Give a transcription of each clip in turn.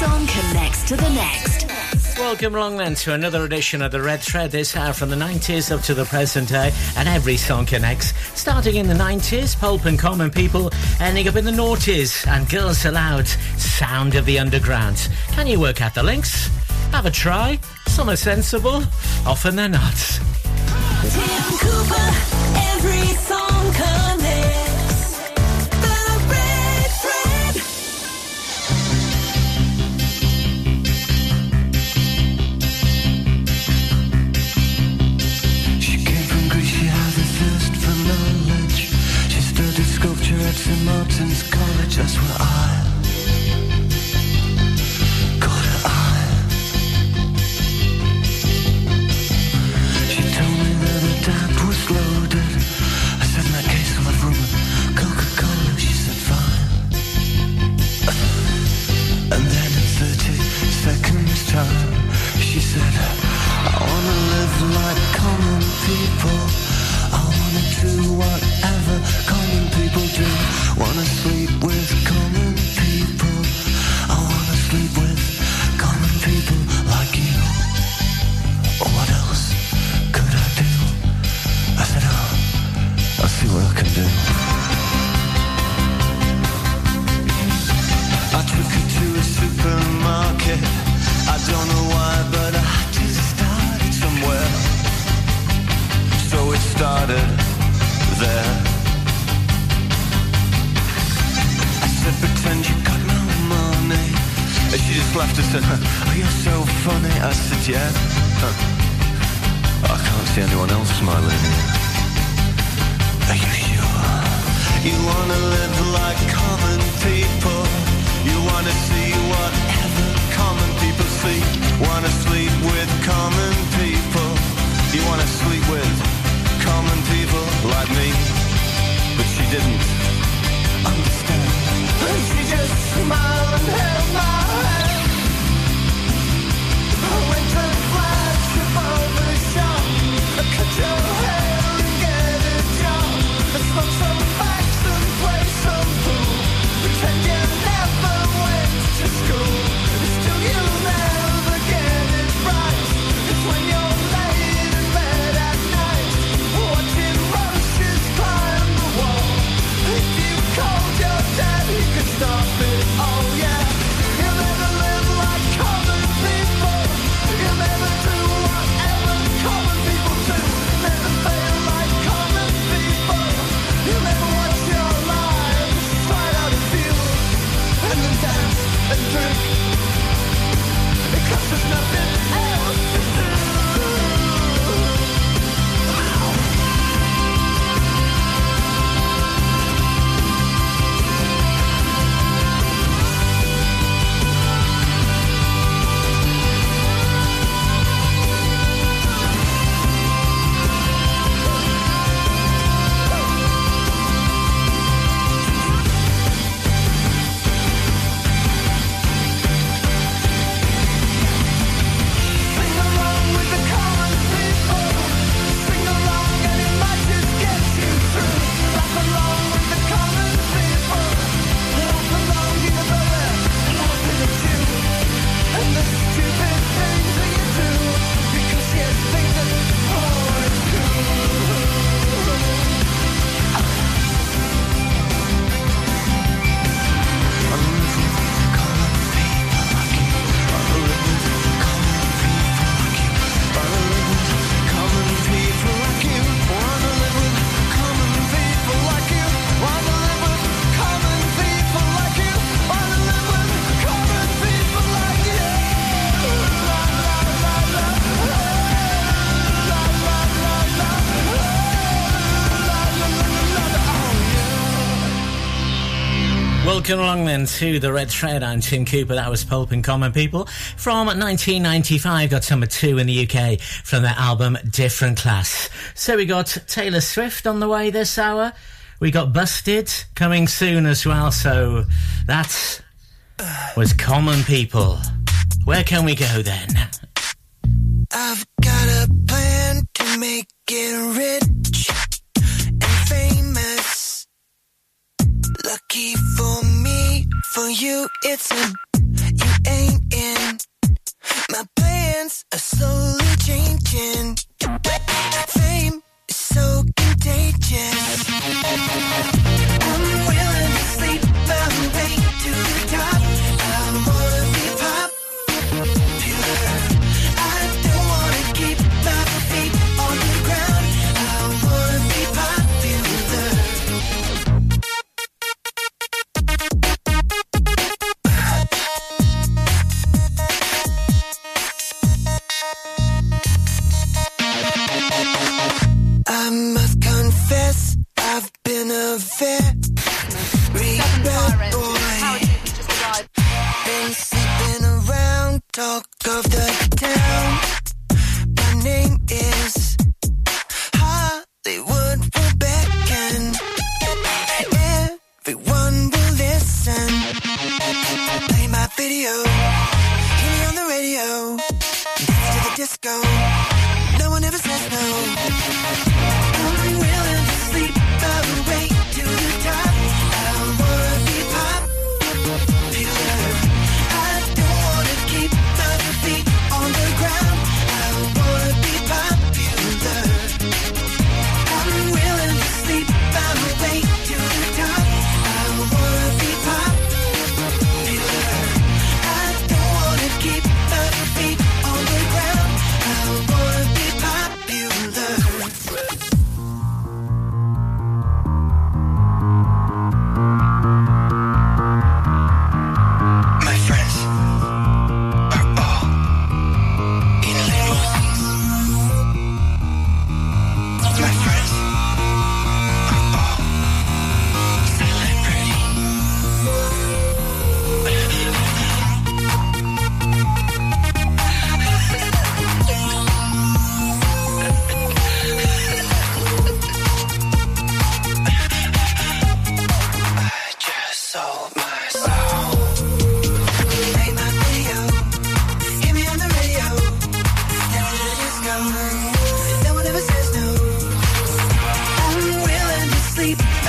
song connects to the next. Welcome along then to another edition of the Red Thread this hour from the 90s up to the present day, and every song connects. Starting in the 90s, Pulp and Common People, ending up in the noughties, and Girls Aloud, Sound of the Underground. Can you work out the links? Have a try. Some are sensible, often they're not. Tim Cooper, every Welcome along then to the Red Thread. I'm Tim Cooper. That was Pulp and Common People from 1995. Got number two in the UK from their album Different Class. So we got Taylor Swift on the way this hour. We got Busted coming soon as well. So that was Common People. Where can we go then? I've got a plan to make it rich. Lucky for me, for you, it's a you ain't in. My plans are slowly changing. Fame is so contagious. Talk of the town. My name is Hollywood will beckon. Everyone will listen. Play my video, hear me on the radio. Dance to the disco. Sleep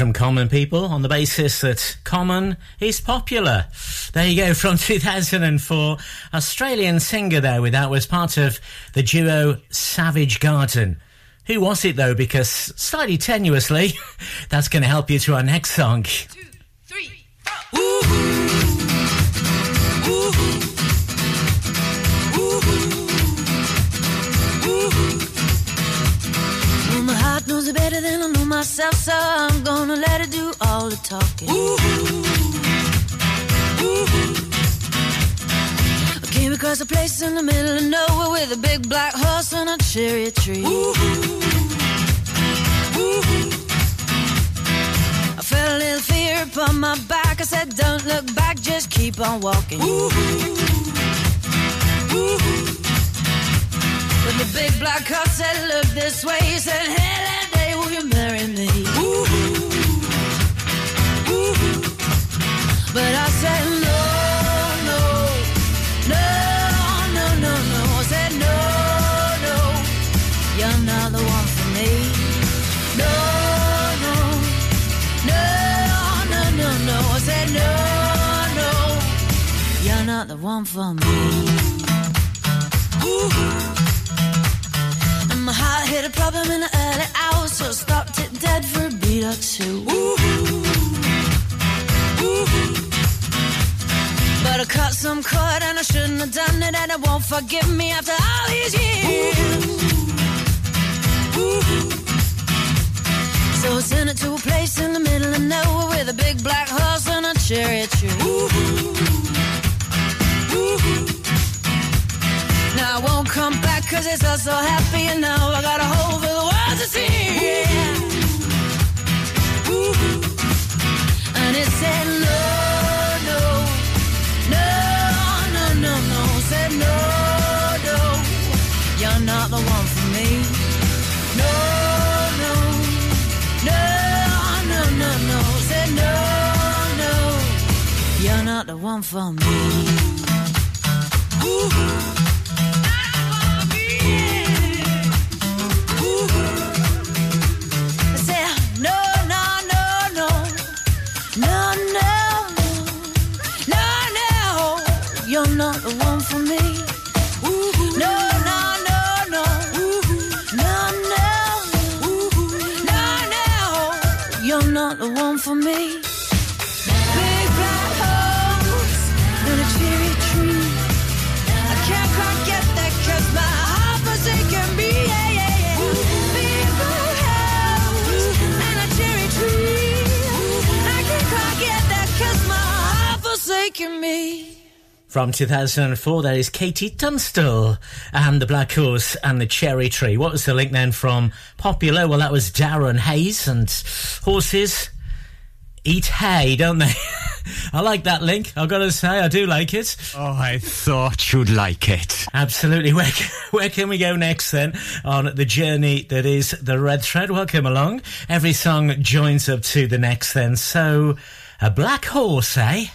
from Common People, on the basis that Common is popular. There you go, from 2004. Australian singer there with that was part of the duo Savage Garden. Who was it though? Because slightly tenuously, that's going to help you to our next song. My heart knows it better than I know myself, so I'm gonna let it do all the talking. Ooh. Ooh. I came across a place in the middle of nowhere with a big black horse and a cherry tree. I felt a little fear upon my back. I said, Don't look back, just keep on walking. But the big black horse said, Look this way. He said, Hey, But I said, No, no, no, no, no, no. I said, No, no, you're not the one for me. No, no, no, no, no, no. I said, No, no, you're not the one for me. And my heart hit a problem in the early hours, so I stopped it dead for a Should've cut some cord and I shouldn't have done it, and it won't forgive me after all these years. Ooh. Ooh. So I sent it to a place in the middle of nowhere with a big black horse and a cherry tree. Ooh. Ooh. Now I won't come back cause it's all so happy and now I got a hole for the world to see. Yeah. And it said love. No, no, you're not the one for me. No, no, no, no, no, no. Say no, no, you're not the one for me. Ooh. for me. Big black holes and a cherry tree. I can't quite get that cause my heart forsaken me. Me. From 2004, that is KT Tunstall and the Black Horse and the Cherry Tree. What was the link then from Popular? Well, that was Darren Hayes and Horses eat hay, don't they? I like that link. I've got to say, I do like it. Oh, I thought you'd like it. Absolutely. Where can, where can we go next then on the journey that is the Red Thread? Welcome along. Every song joins up to the next then. So, a black horse, eh?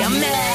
Yummy.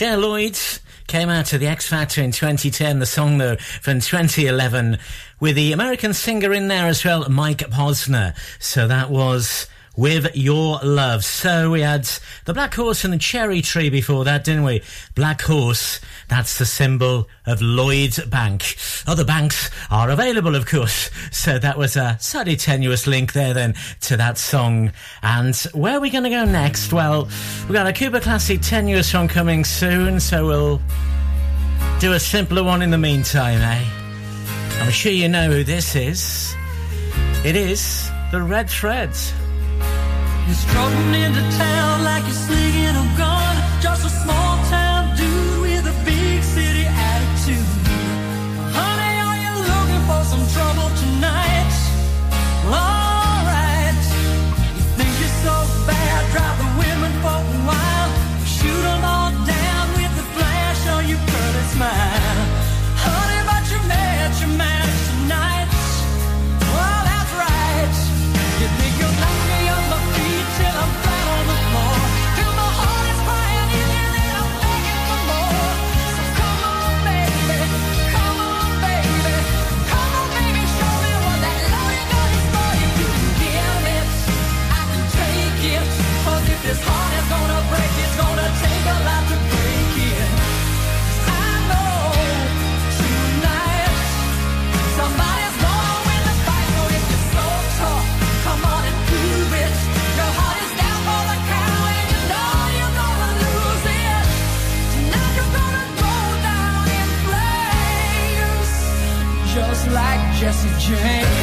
Cher Lloyd came out to the X Factor in 2010. The song, though, from 2011, with the American singer in there as well, Mike Posner. So that was with your love. So we had the Black Horse and the Cherry Tree before that, didn't we? Black Horse, that's the symbol of Lloyd's Bank. Other banks are available, of course. So that was a slightly tenuous link there then to that song. And where are we going to go next? Well, we've got a Cooper Classic tenuous song coming soon, so we'll do a simpler one in the meantime, eh? I'm sure you know who this is. It is the Red Threads. You're strutting into town like you're slinging a gun. Just a small Jesse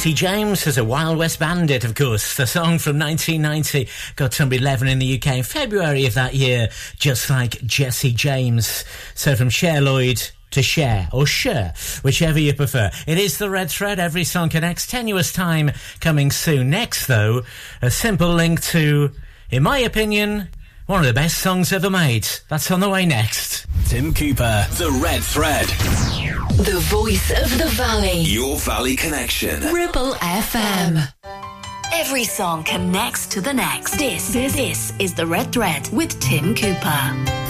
Jesse James as a Wild West Bandit, of course. The song from 1990 got number 11 in the UK in February of that year, just like Jesse James. So from Cher Lloyd to share or share, whichever you prefer. It is the red thread. Every song connects. Tenuous time coming soon. Next, though, a simple link to, in my opinion, one of the best songs ever made. That's on the way next. Tim Cooper, The Red Thread. The voice of the valley. Your Valley Connection. Ripple FM. Every song connects to the next. This, this, this is the Red Thread with Tim Cooper.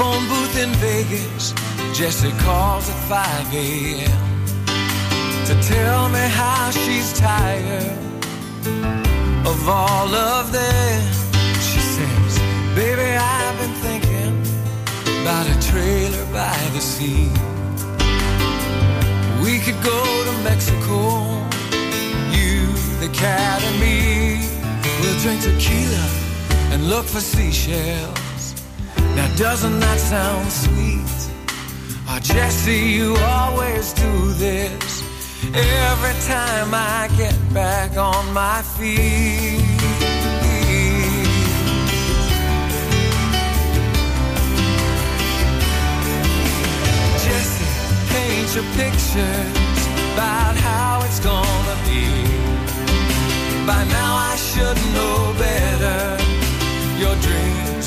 Phone booth in Vegas, Jessie calls at 5 a.m. to tell me how she's tired of all of them. She says, Baby, I've been thinking about a trailer by the sea. We could go to Mexico, you, the cat, and me. We'll drink tequila and look for seashells. Doesn't that sound sweet? Oh, Jesse, you always do this every time I get back on my feet. Jesse, paint your pictures about how it's gonna be. By now I should know better. Your dreams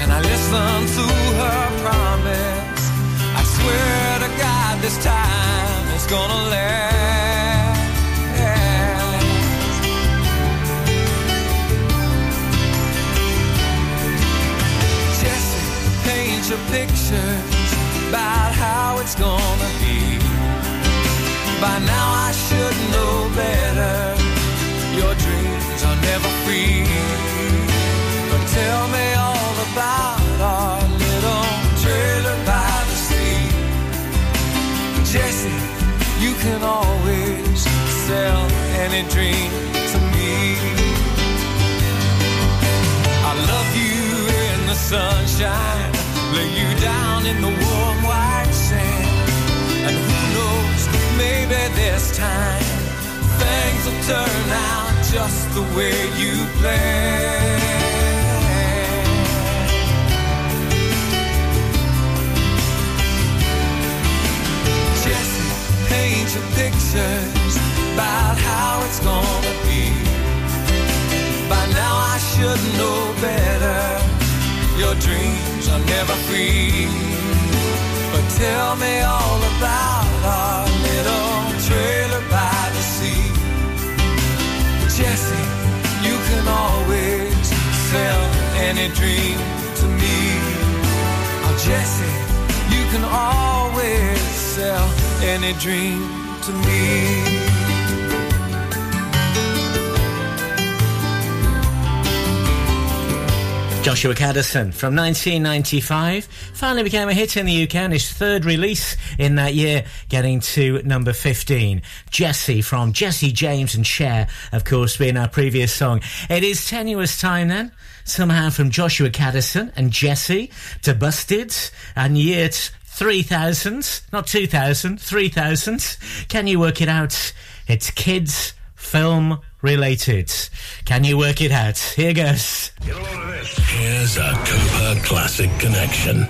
And I listen to her promise. I swear to God, this time it's gonna last. Jesse, paint your pictures about how it's gonna be. By now I should know better. Your dreams are never free. But tell me about our little trailer by the sea. Jesse, you can always sell any dream to me. I love you in the sunshine, lay you down in the warm white sand. And who knows, maybe this time things will turn out just the way you planned. Pictures about how it's gonna be. By now I should know better. Your dreams are never free. But tell me all about our little trailer by the sea. Jesse, you can always sell any dream to me. Oh, Jesse, you can always sell any dream to me. Joshua Kadison from 1995 finally became a hit in the UK and his third release in that year, getting to number 15. Jesse from Jesse James and Cher, of course, being our previous song. It is tenuous time then, somehow from Joshua Kadison and Jesse to Busted and year 3000, not 2000, 3000. Can you work it out? It's kids film related. Can you work it out? Here goes. Here's a Cooper Classic Connection.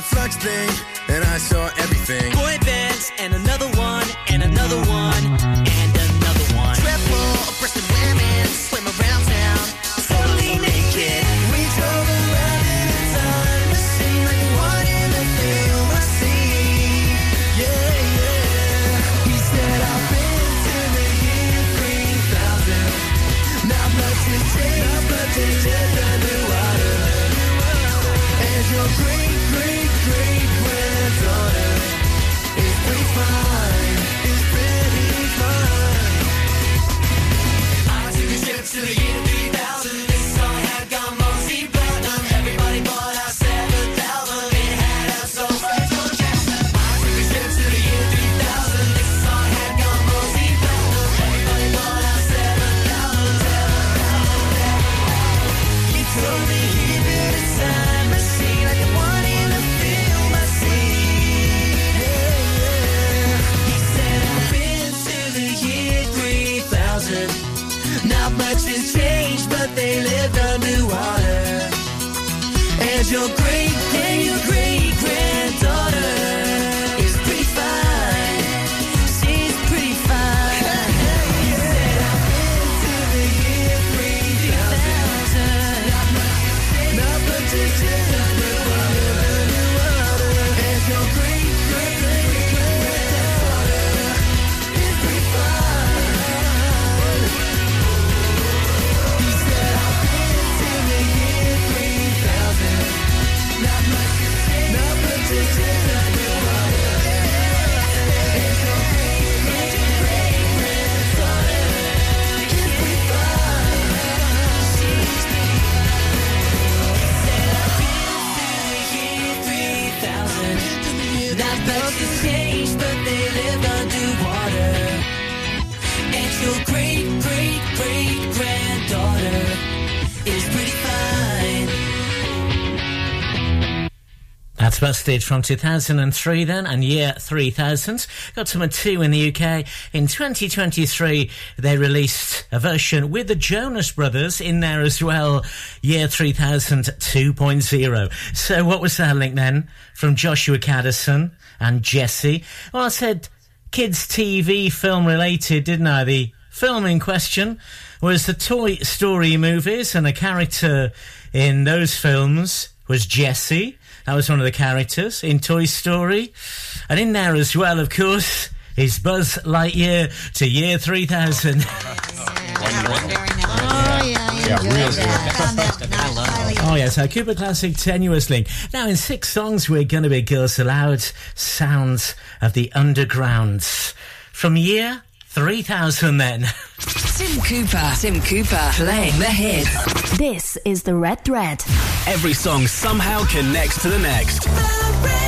the flux thing, and I saw everything busted from 2003 then and year 3000. Got to number two in the UK. In 2023, they released a version with the Jonas Brothers in there as well. Year 3000 2.0. So what was that link then from Joshua Kadison and Jesse? Well, I said kids TV film related, didn't I? The film in question was the Toy Story movies and a character in those films was Jesse. That was one of the characters in Toy Story. And in there as well, of course, is Buzz Lightyear to year 3000. Oh yeah, real good. oh, yes, our Cooper Classic Tenuous Link. Now, in six songs, we're going to be Girls Aloud Sounds of the Undergrounds. From year 3,000 men. Tim Cooper. Tim Cooper. Playing the hit. This is The Red Thread. Every song somehow connects to the next. The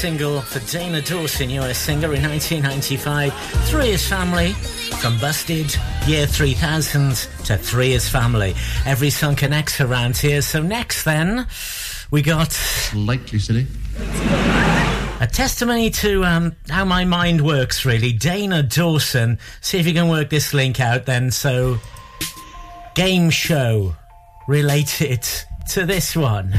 single for Dana Dawson, US singer in 1995. Three is Family, from Busted, Year 3000 to Three is Family. Every song connects around here. So next then, we got... Slightly silly. A testimony to um, how my mind works, really. Dana Dawson. See if you can work this link out then. So, game show related to this one.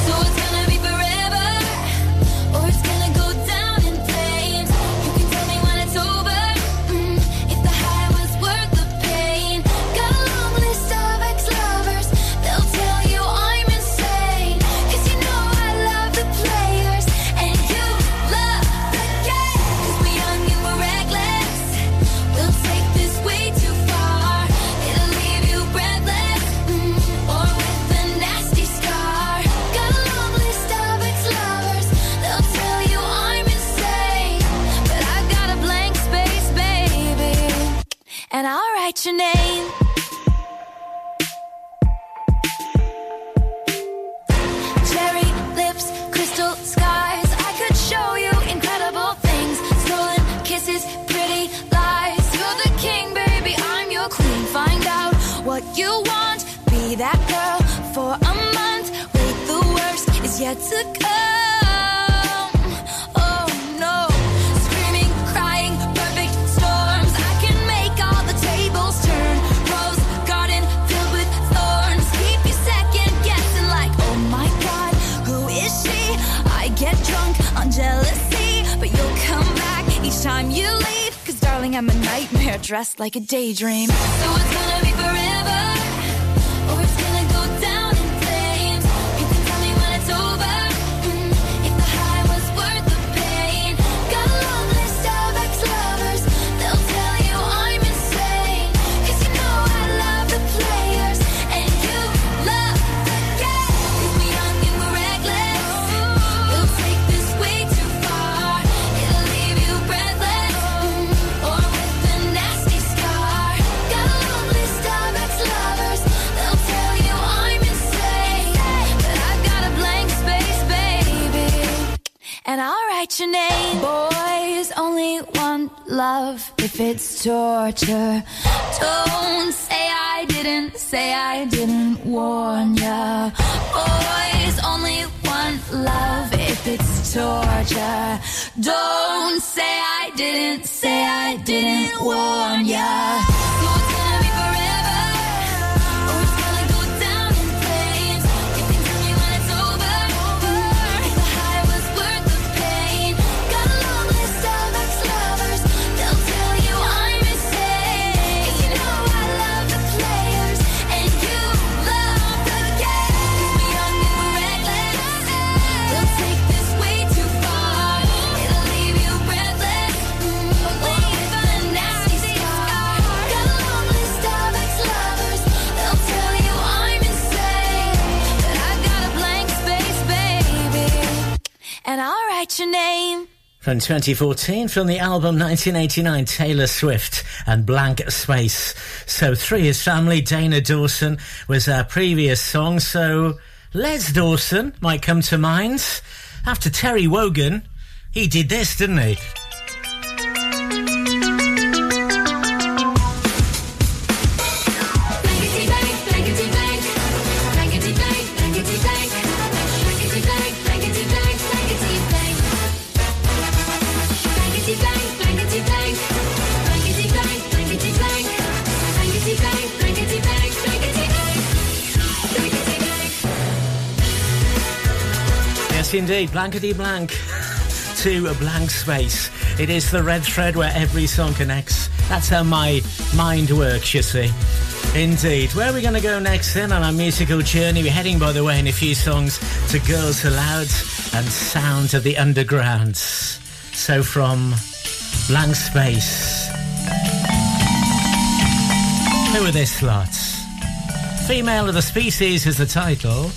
like a daydream. 2014 from the album 1989 Taylor Swift and Blank Space. So, Three is Family, Dana Dawson was our previous song, so Les Dawson might come to mind. After Terry Wogan, he did this, didn't he? Indeed. Blankety blank to a blank space. It is the red thread where every song connects. That's how my mind works, you see. Indeed. Where are we going to go next then on our musical journey? We're heading, by the way, in a few songs to Girls Aloud and Sounds of the Underground. So from Blank Space. Who are this lot? Female of the Species is the title.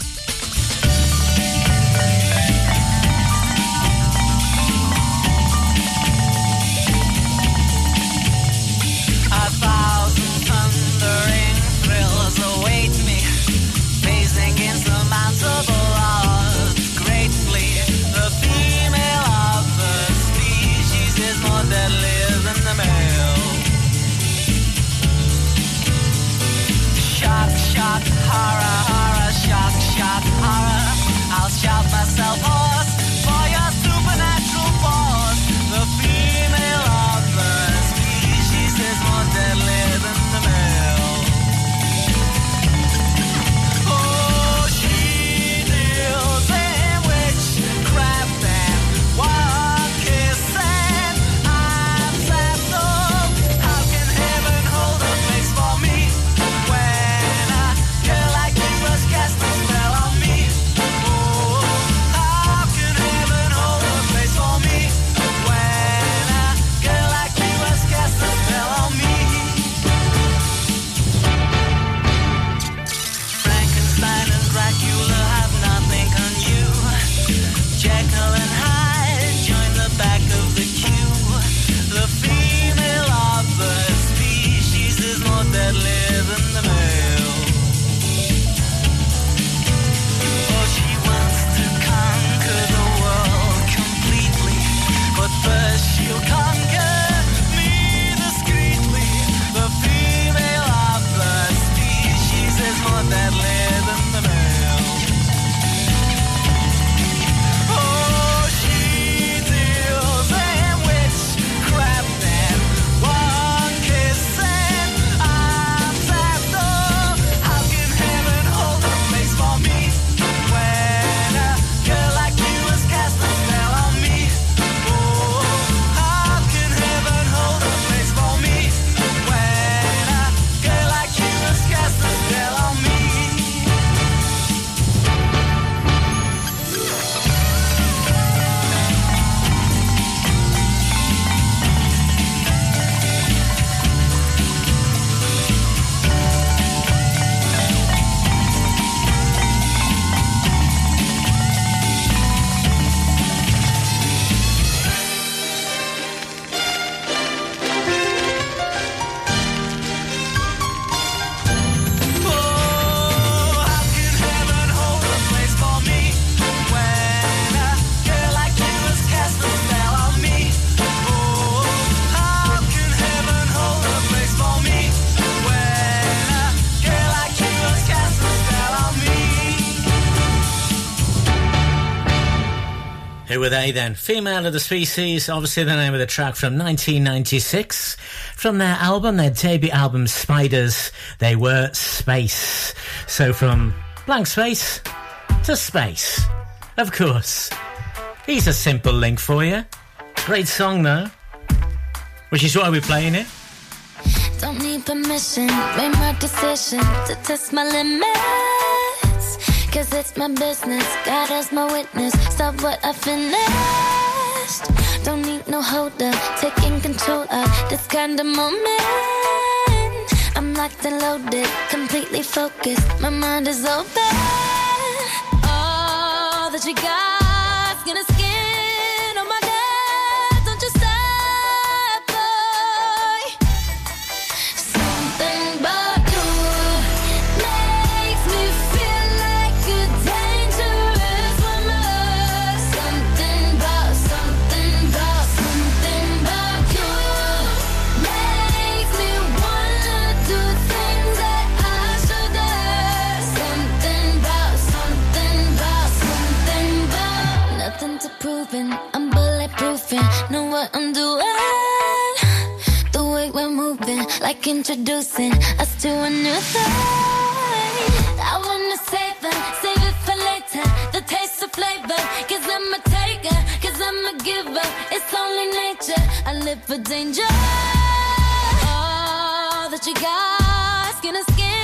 They then? Female of the Species, obviously the name of the track from 1996. From their album, their debut album Spiders, they were Space. So from blank space to space. Of course. He's a simple link for you. Great song though. Which is why we're playing it. Don't need permission, made my decision to test my limits. Cause it's my business, God is my witness. Stop what I finished. Don't need no holder, taking control of this kind of moment. I'm locked and loaded, completely focused. My mind is open. All that you got's gonna skin proofing, I'm bulletproofing, know what I'm doing. The way we're moving, like introducing us to a new thing. I wanna save it, save it for later. The taste of flavor, cause I'm a taker, cause I'm a giver. It's only nature, I live for danger. All that you got, skin to skin.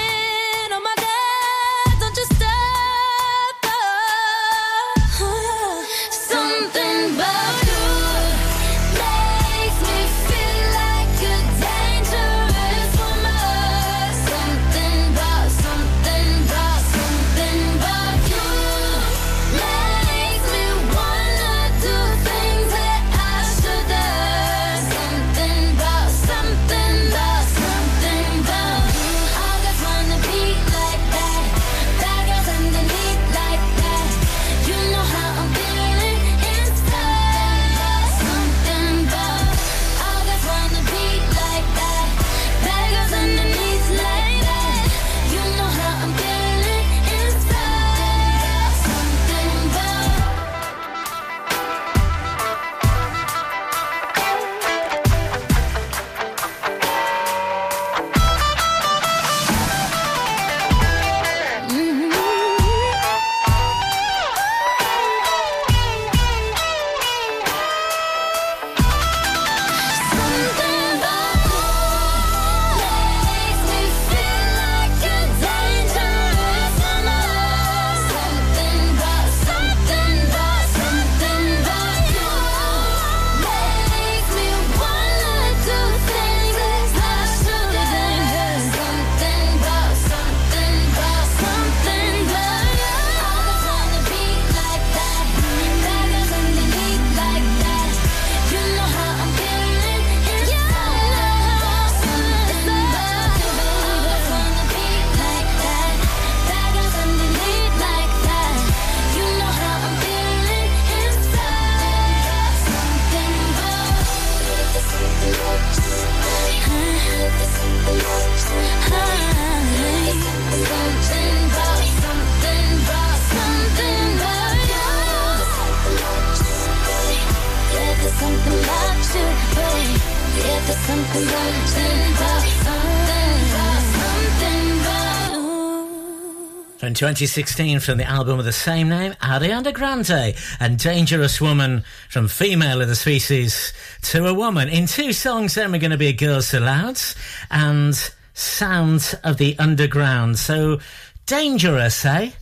in 2016 from the album of the same name, Ariana Grande, and Dangerous Woman from Female of the Species to a Woman. In two songs, then we're going to be Girls Aloud and Sounds of the Underground. So dangerous, eh?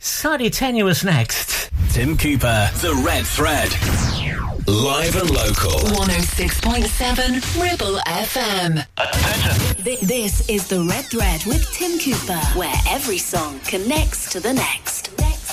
Slightly tenuous next. Tim Cooper, The Red Thread. Live and local. 106.7 Ribble FM. Attention. This is The Red Thread with Tim Cooper, where every song connects to the next. next.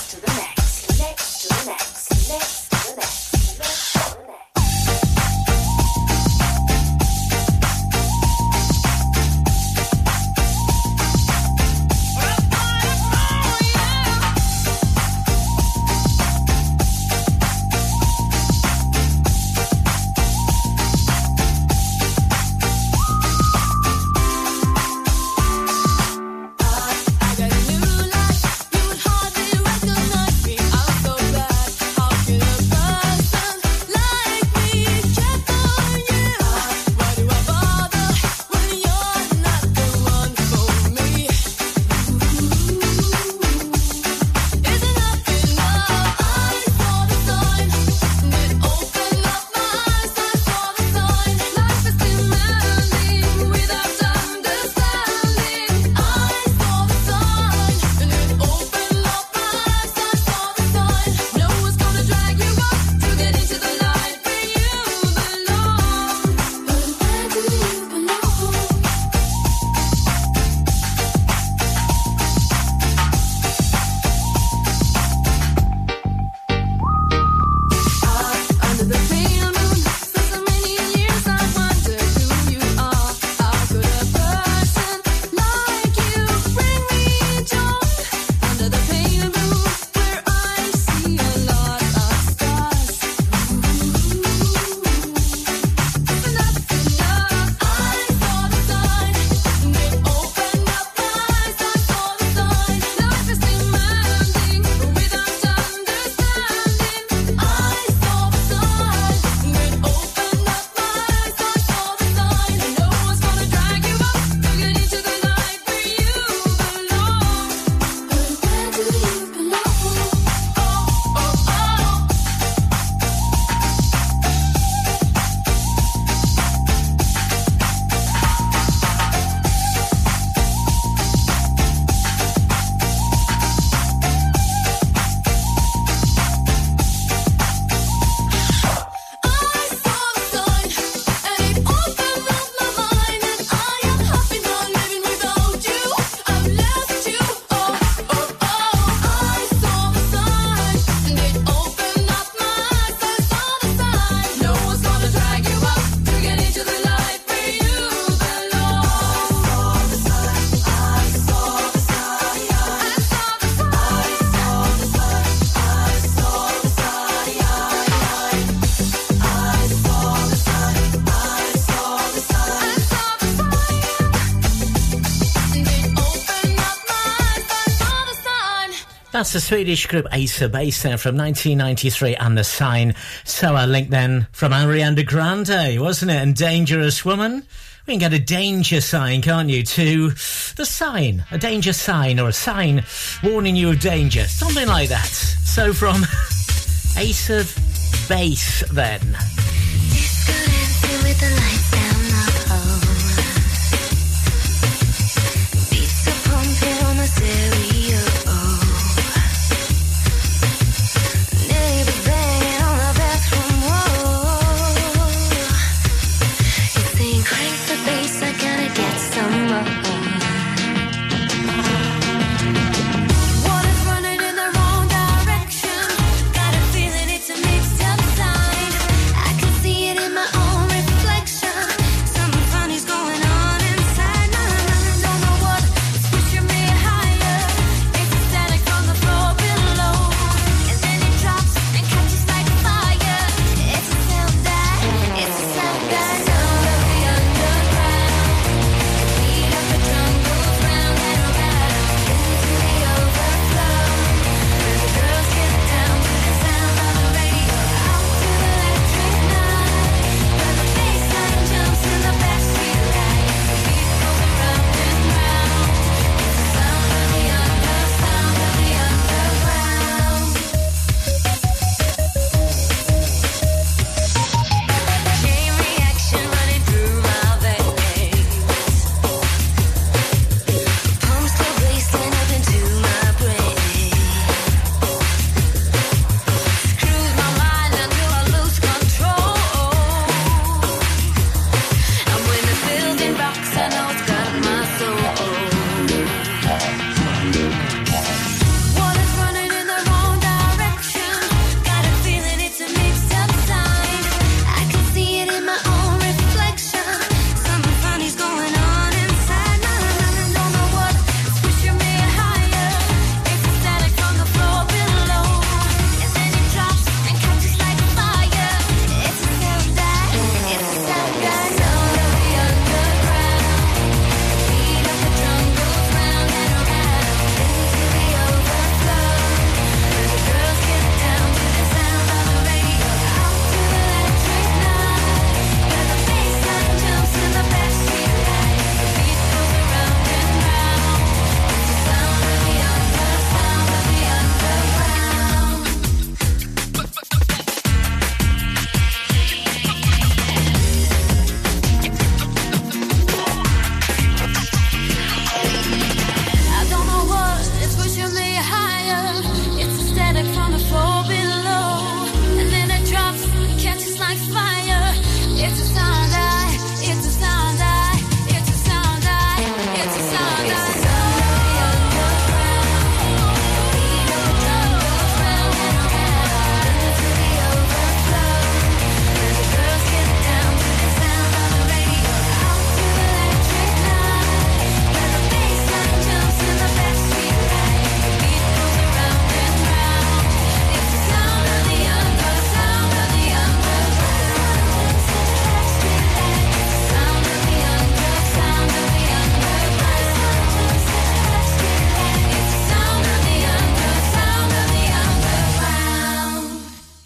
That's the Swedish group Ace of Base, then from 1993 and the sign. So a link then from Ariana Grande, wasn't it? And Dangerous Woman. We can get a danger sign, can't you, to the sign, a danger sign or a sign warning you of danger, something like that. So from Ace of Base then.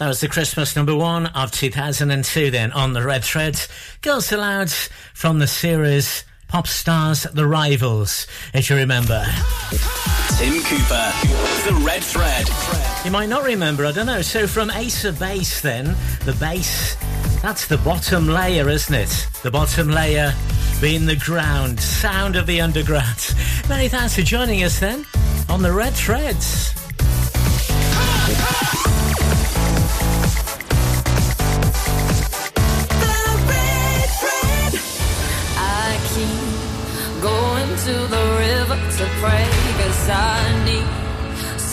That was the Christmas number one of 2002 then on the Red Thread. Girls Aloud from the series Pop Stars The Rivals, if you remember. Tim Cooper, The Red Thread. You might not remember, I don't know. So from Ace of Base then, the base, that's the bottom layer, isn't it? The bottom layer being the ground, sound of the underground. Many thanks for joining us then on The Red Threads.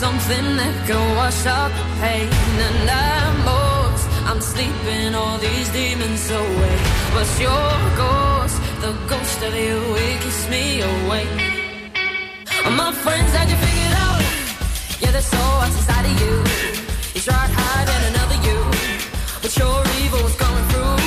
something that can wash out the pain and I'm lost. I'm sleeping all these demons away. What's your ghost? The ghost of you, it keeps me awake. My friends had you figured out. Yeah, there's so what's inside of you. You tried hiding another you, but your evil was coming through.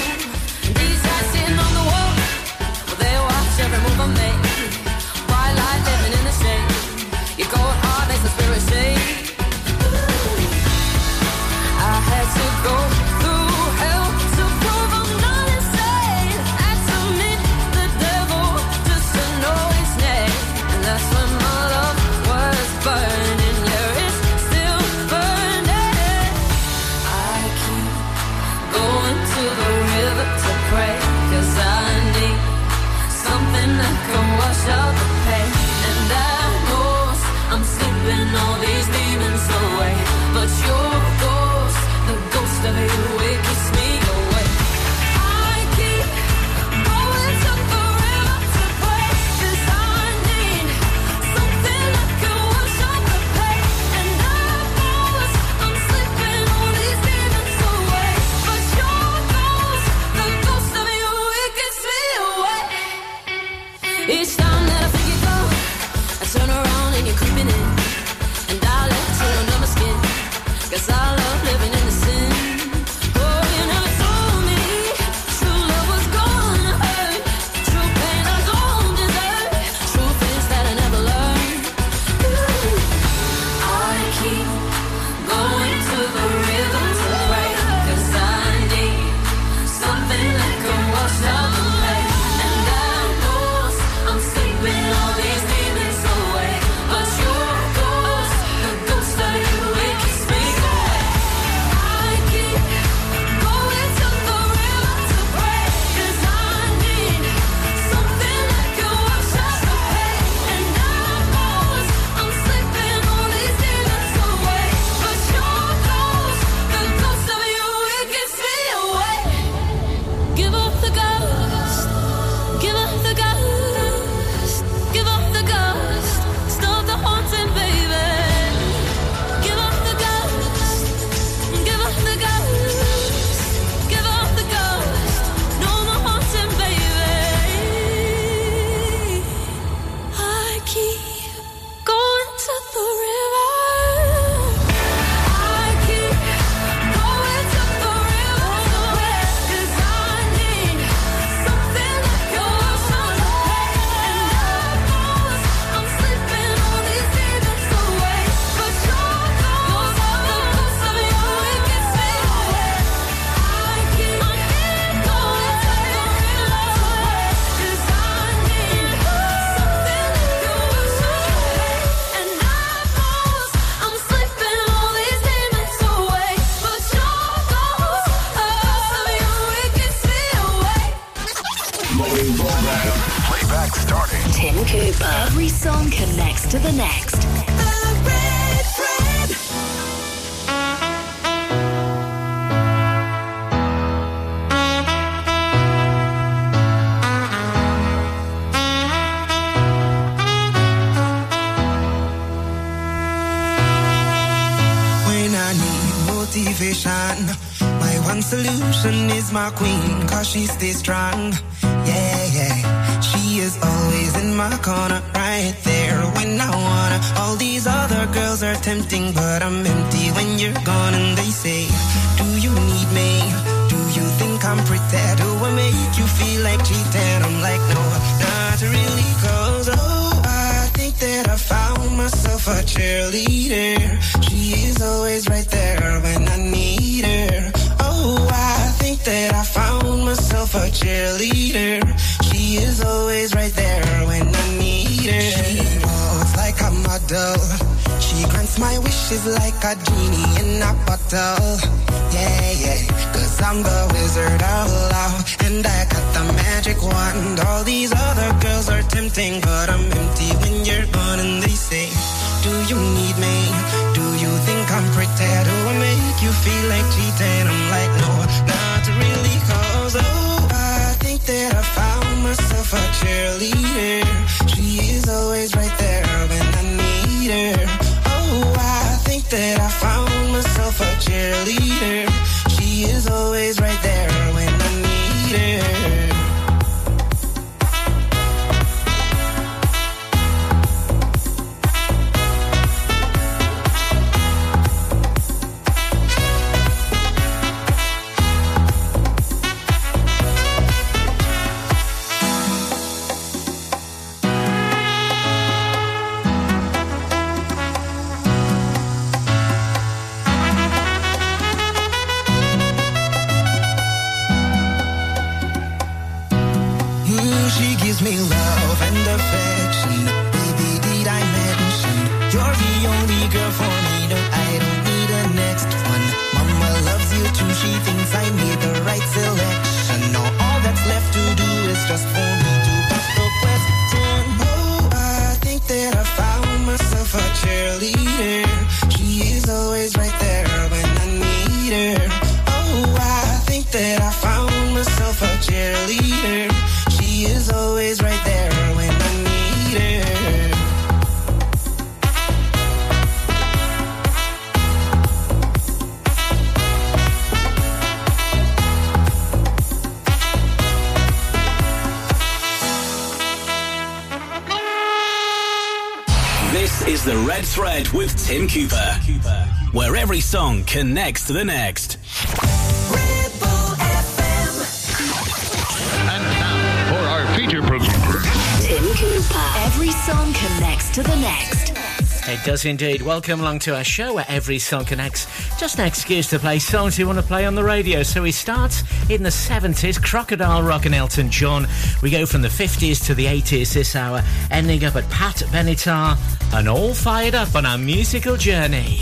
A genie in a bottle Tim Cooper, where every song connects to the next. And now for our feature presenter, Tim Cooper. Every song connects to the next. It does indeed. Welcome along to our show where every song connects. Just an excuse to play songs you want to play on the radio. So we start in the 70s, Crocodile Rock and Elton John. We go from the 50s to the 80s this hour, ending up at Pat Benatar and all fired up on our musical journey.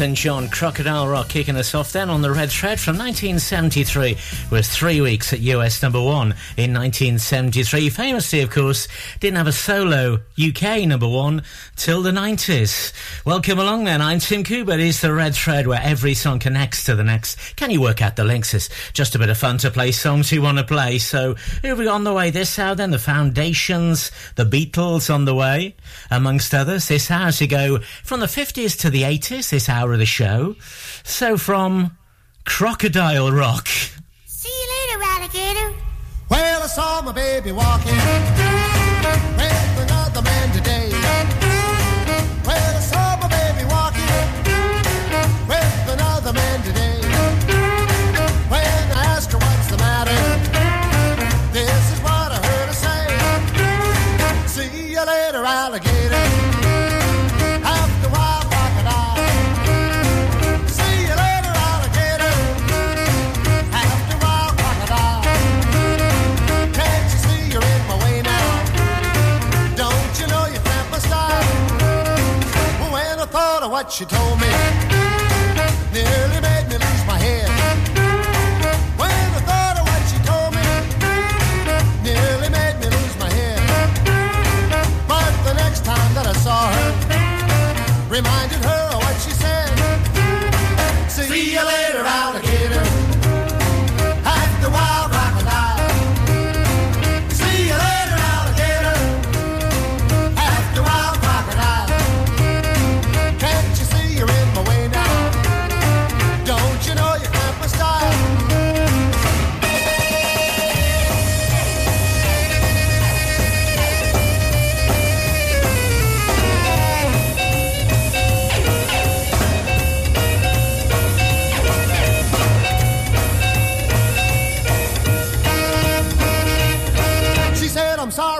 Elton John, Crocodile Rock, kicking us off then on the Red Thread from 1973, was three weeks at US number one in 1973. Famously, of course, didn't have a solo UK number one till the 90s. Welcome along then. I'm Tim Cooper. It is the Red Thread where every song connects to the next. Can you work out the links? It's just a bit of fun to play songs you want to play. So, who we on the way this hour then? The Foundations, the Beatles on the way, amongst others. This hour, as you go from the 50s to the 80s, this hour of the show. So, from Crocodile Rock. See you later, alligator. Well, I saw my baby walking what she told me, nearly made me lose my head. When I thought of what she told me, nearly made me lose my head. But the next time that I saw her, reminded her of what she said. See you later,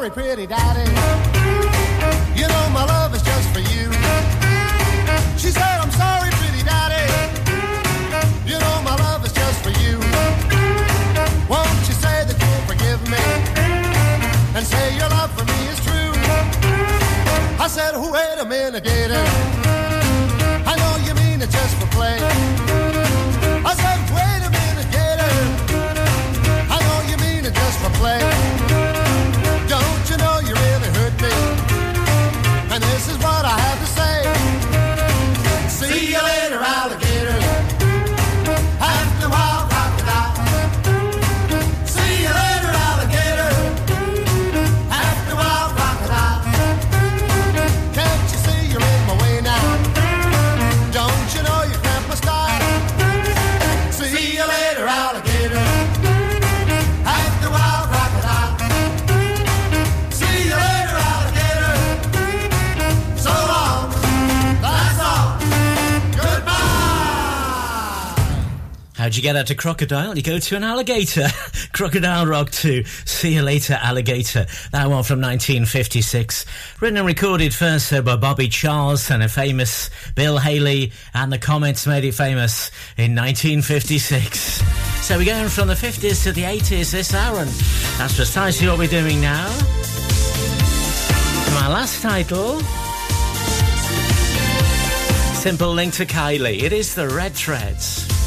sorry, pretty daddy. You know my love is just for you. She said, I'm sorry, pretty daddy. You know my love is just for you. Won't you say that you'll forgive me? And say your love for me is true. I said, oh, wait a minute, Gator. I know you mean it just for play. I said, wait a minute, Gator. I know you mean it just for play. How'd you get out to Crocodile? You go to an alligator. Crocodile Rock 2. See you later, alligator. That one from 1956. Written and recorded first so by Bobby Charles and a famous Bill Haley, and the Comets made it famous in 1956. So we're going from the 50s to the 80s this hour, and that's precisely what we're doing now. My last title. Simple link to Kylie. It is the Red Threads.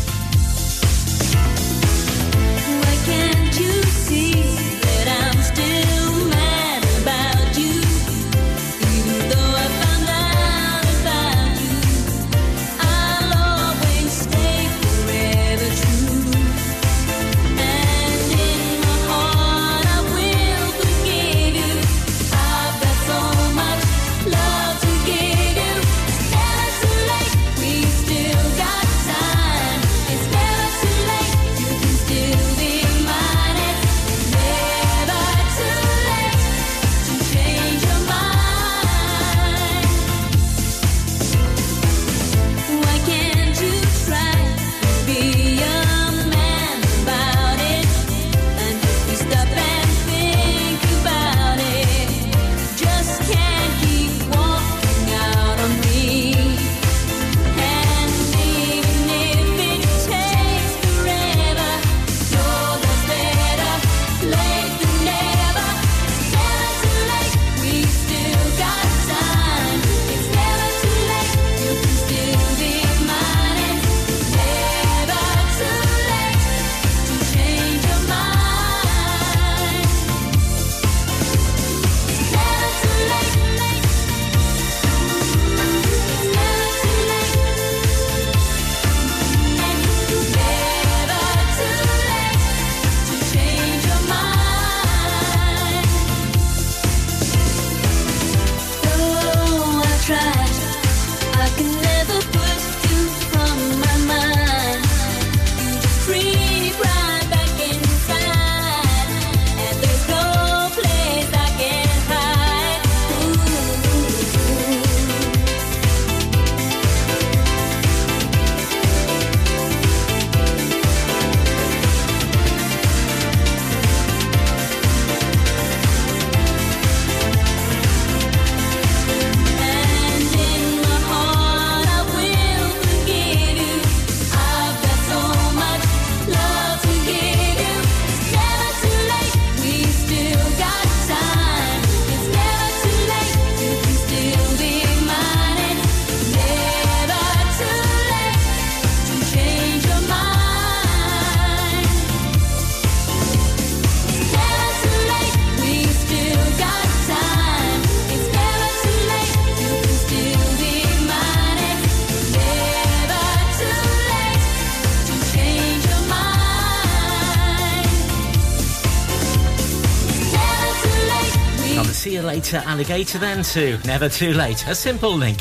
later alligator then too. Never too late. A simple link.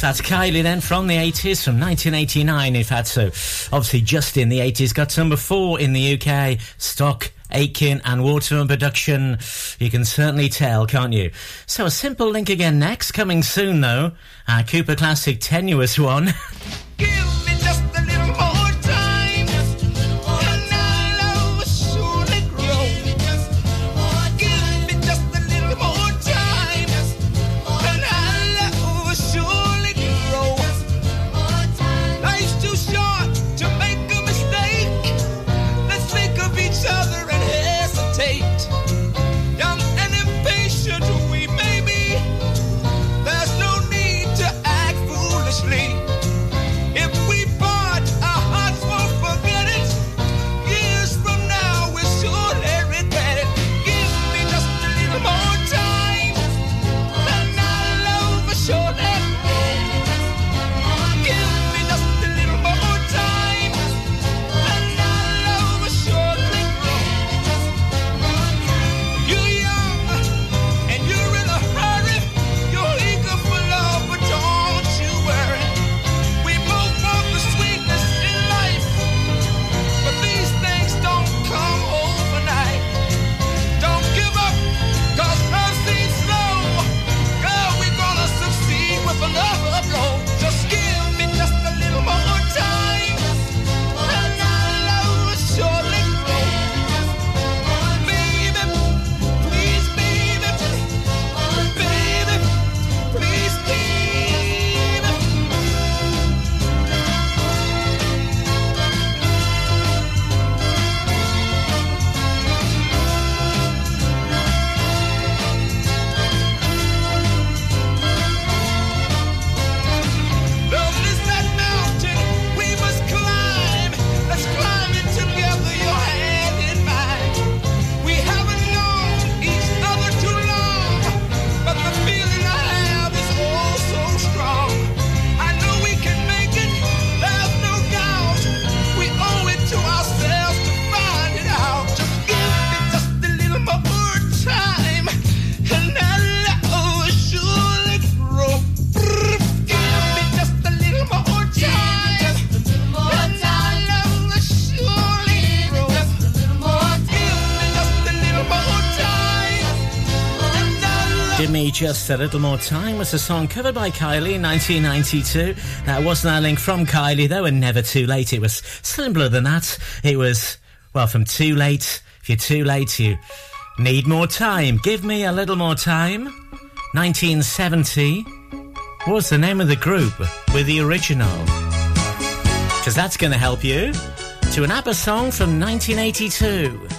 That's Kylie then from the 80s, from 1989 if had so. Obviously just in the 80s, got number four in the UK, Stock Aitken and Waterman Production. You can certainly tell, can't you? So a simple link again next, coming soon though. Our Cooper Classic tenuous one. Just a Little More Time was a song covered by Kylie in 1992. That wasn't our link from Kylie, though, and never too late. It was simpler than that. It was, well, from too late. If you're too late, you need more time. Give me a little more time. 1970 was the name of the group with the original. Because that's going to help you to an ABBA song from 1982.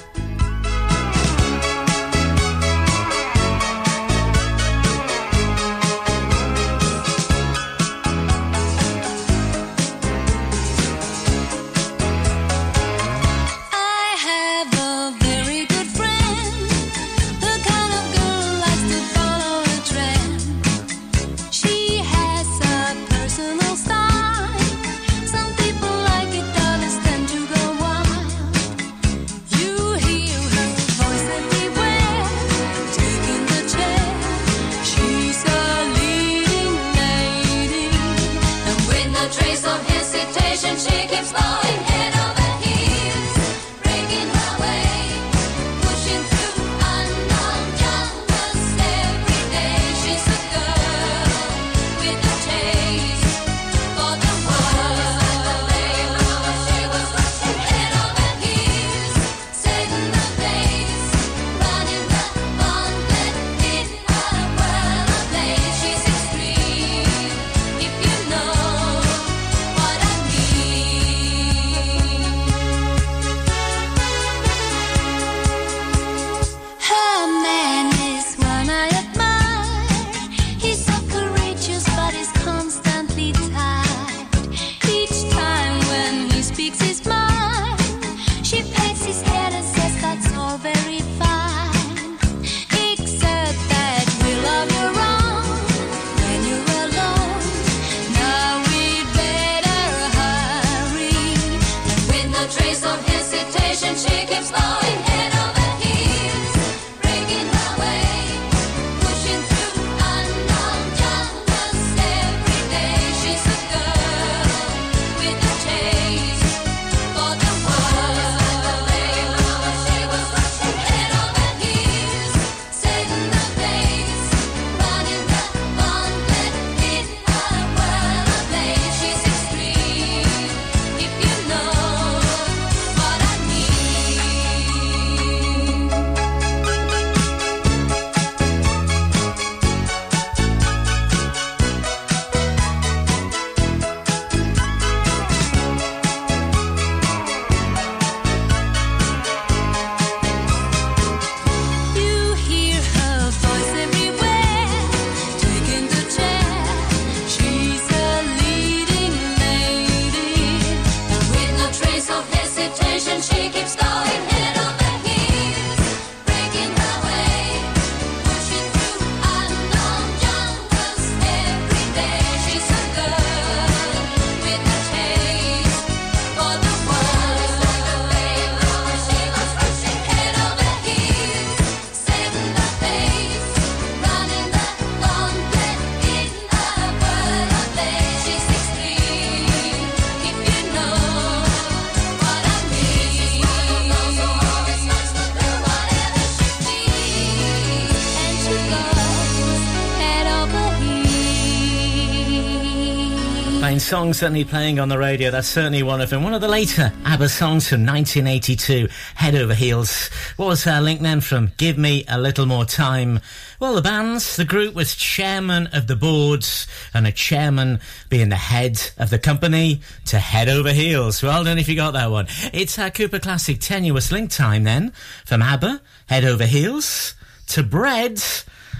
Songs certainly playing on the radio. That's certainly one of them. One of the later ABBA songs from 1982, Head Over Heels. What was our link then from Give Me a Little More Time? Well, the bands, the group was chairman of the boards and a chairman being the head of the company to Head Over Heels. Well done if you got that one. It's our Cooper Classic tenuous link time then from ABBA, Head Over Heels to Bread.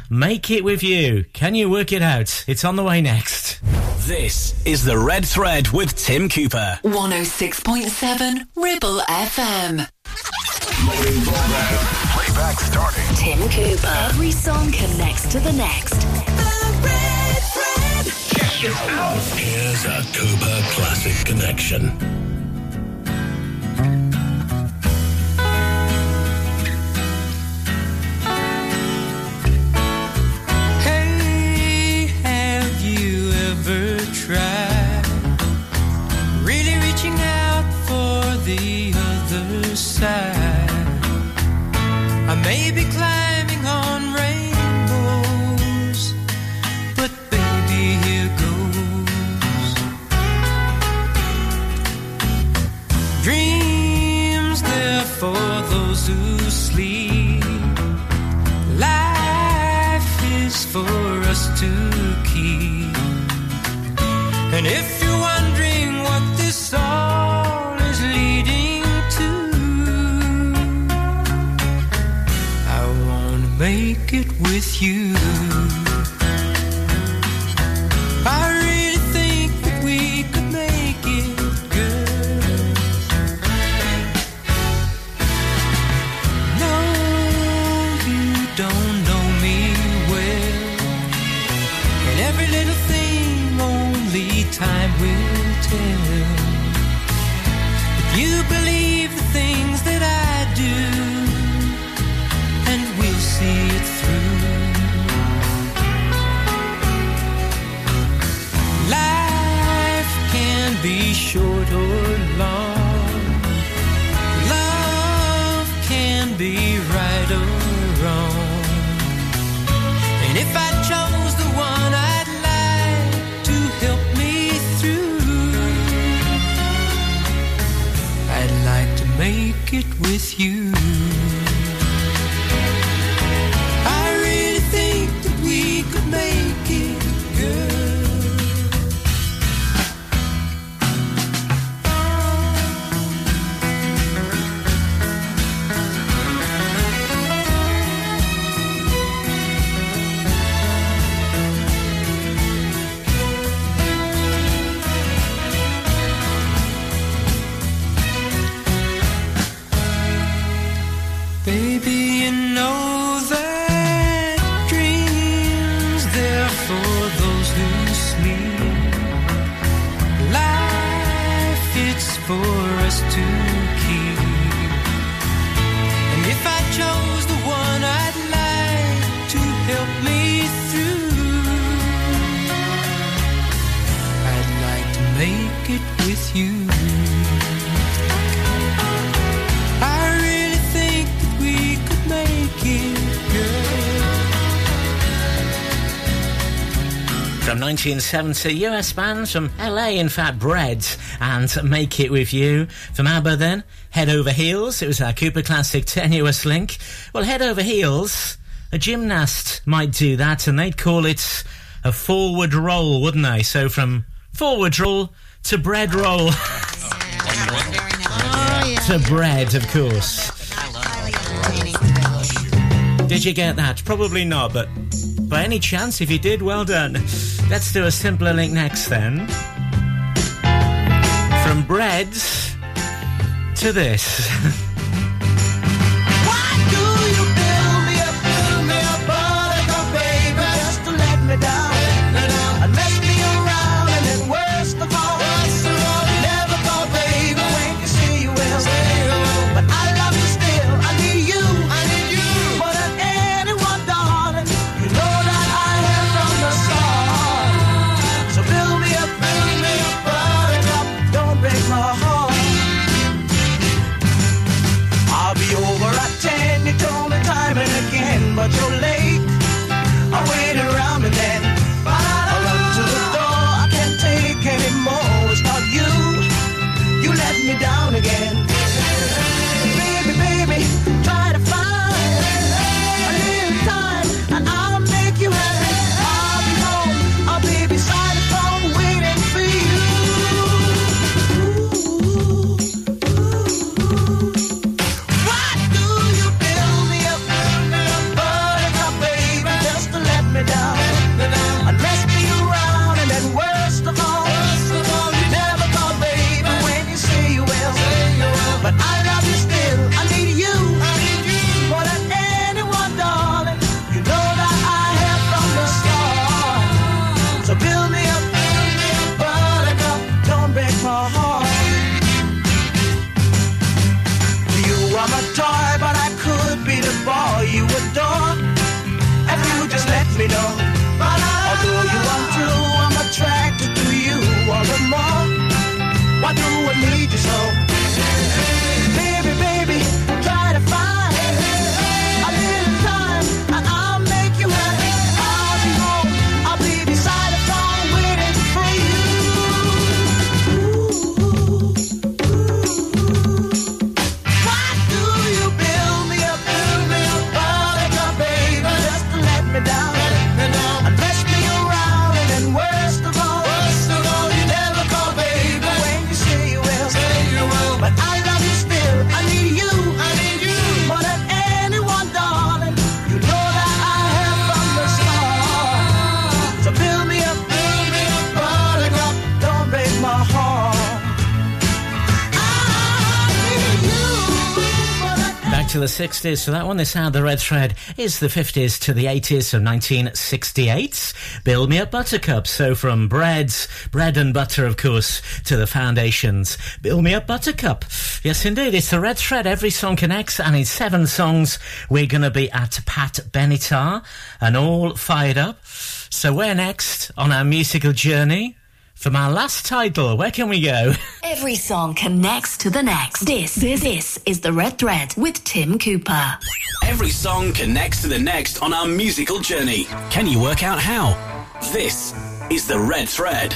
Make it with you. Can you work it out? It's on the way next. This is the Red Thread with Tim Cooper. 106.7 Ribble FM. Playback starting. Tim Cooper. Every song connects to the next. The Red Thread. Here's a Cooper Classic Connection. Side? I may be climbing on rainbows, but baby, here goes. Dreams there for those who sleep. Life is for us to keep. And if it with you. 1970, US band from LA, in fact, Bread and Make It With You. From ABBA then, Head Over Heels. It was our Cooper Classic Tenuous Link. Well, Head Over Heels, a gymnast might do that and they'd call it a forward roll, wouldn't they? So from forward roll to bread roll. Oh, to bread, of course. Did you get that? Probably not, but by any chance, if you did, well done. Let's do a simpler link next then. From breads to this. 60s for that one. This had the red thread is the 50s to the 80s of 1968. Build Me Up Buttercup. So from breads, bread and butter, of course, to the foundations. Build Me Up Buttercup. Yes, indeed. It's the red thread. Every song connects. And in seven songs, we're going to be at Pat Benatar and all fired up. So we're next on our musical journey. From our last title, where can we go? Every song connects to the next. This, this, this is the Red Thread with Tim Cooper. Every song connects to the next on our musical journey. Can you work out how? This is the Red Thread.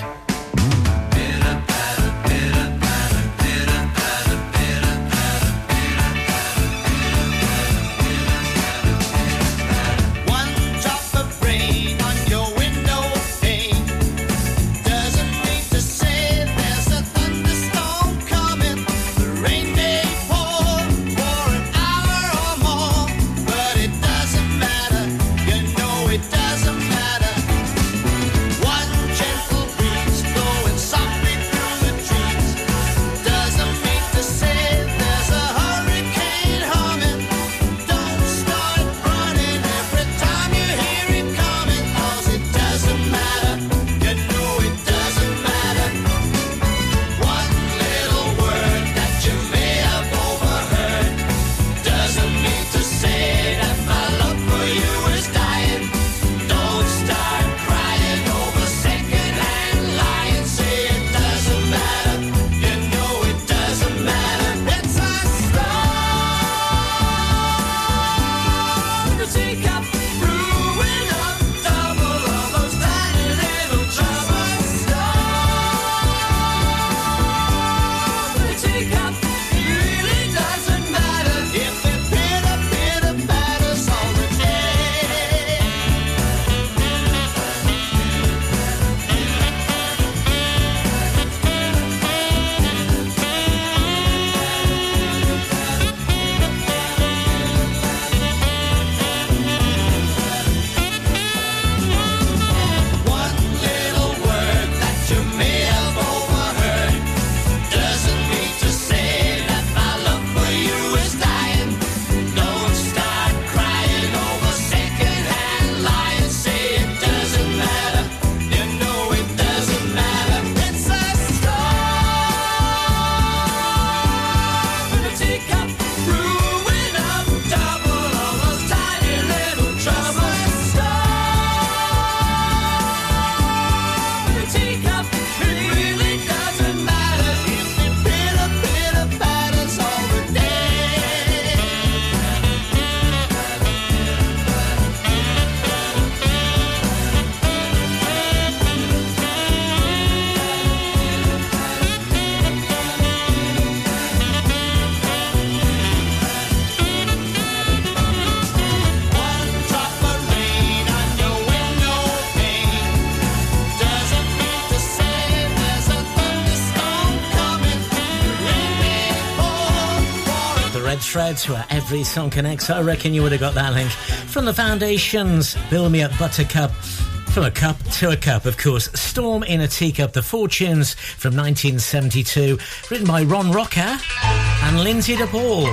Threads where every song connects. I reckon you would have got that link from the foundations. Build me up Buttercup. From a cup to a cup, of course. Storm in a Teacup, The Fortunes from 1972, written by Ron Rocker and Lynsey de Paul.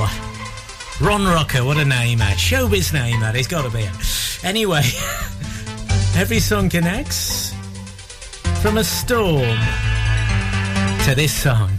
Ron Rocker, what a name, man. Showbiz name, that. He's got to be it. Anyway, every song connects from a storm to this song.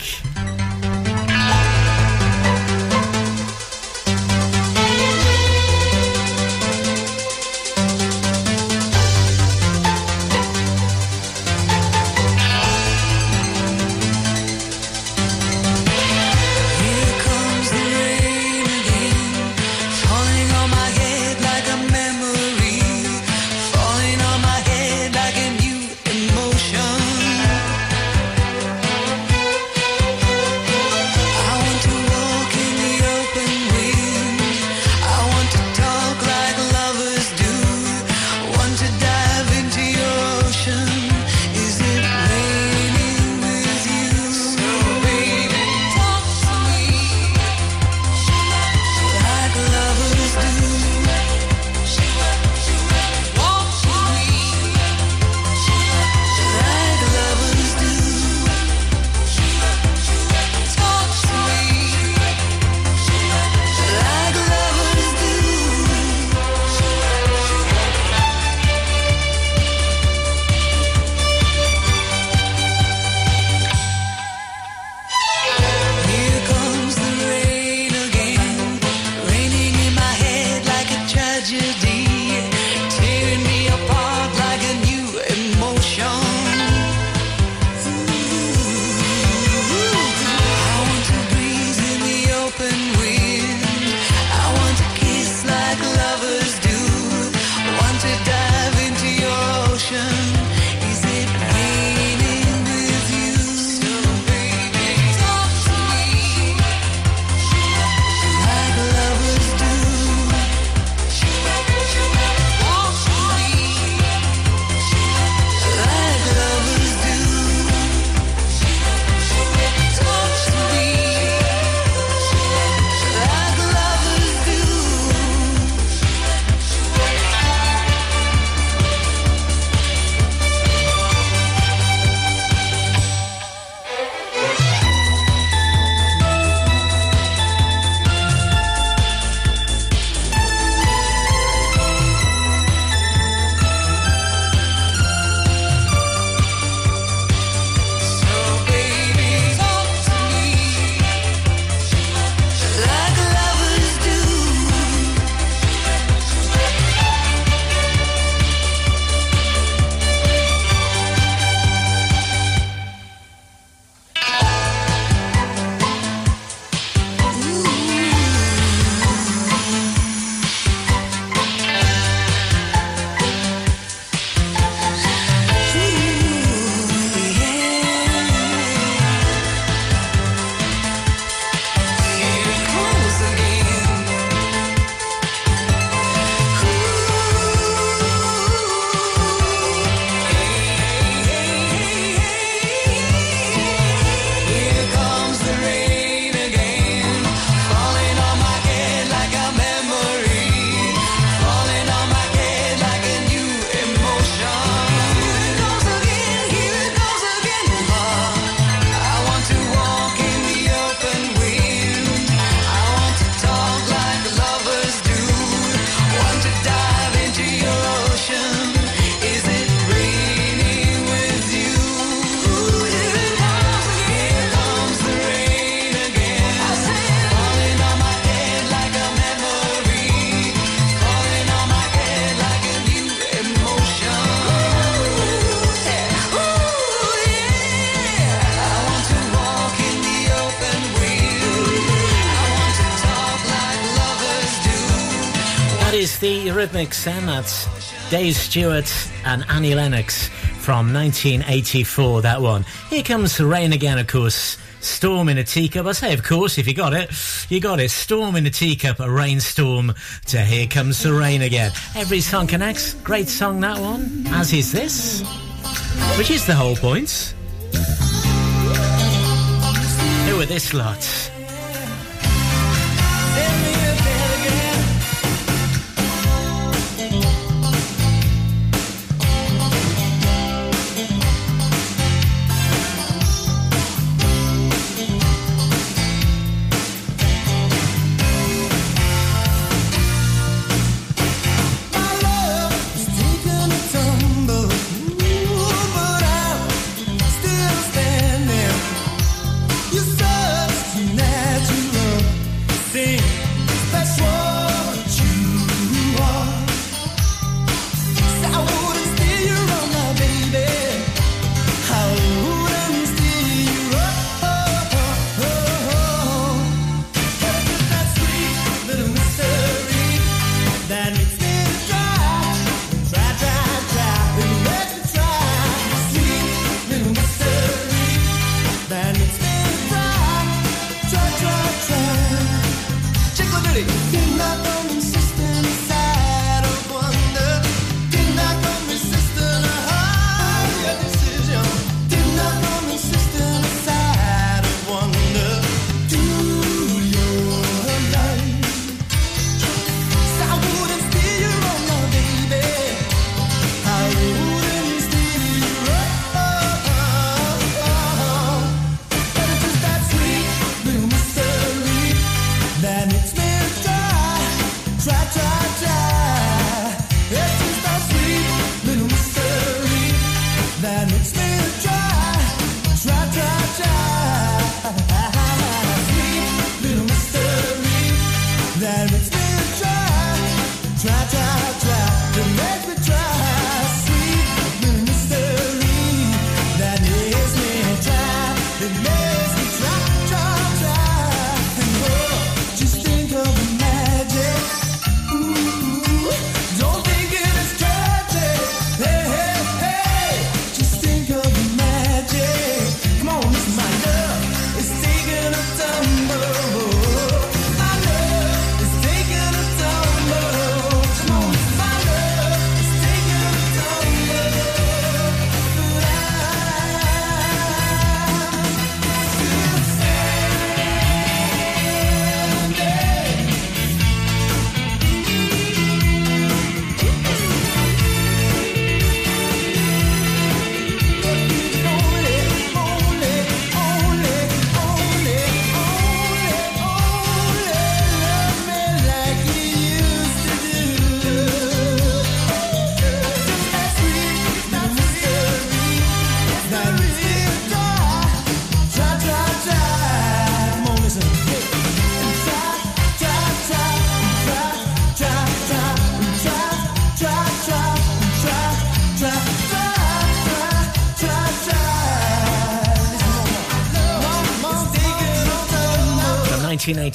Rhythmics, and that's Dave Stewart and Annie Lennox from 1984. That one. Here comes the rain again, of course. Storm in a teacup. I say, of course, if you got it, you got it. Storm in a teacup, a rainstorm to Here Comes the Rain again. Every song connects. Great song, that one. As is this, which is the whole point. Who are this lot?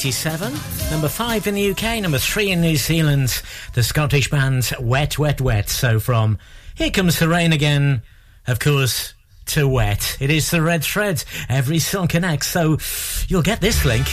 1987, number five in the UK, number three in New Zealand, the Scottish band Wet, Wet, Wet. So from Here Comes the Rain Again, of course, to Wet. It is the red thread. Every song connects, so you'll get this link.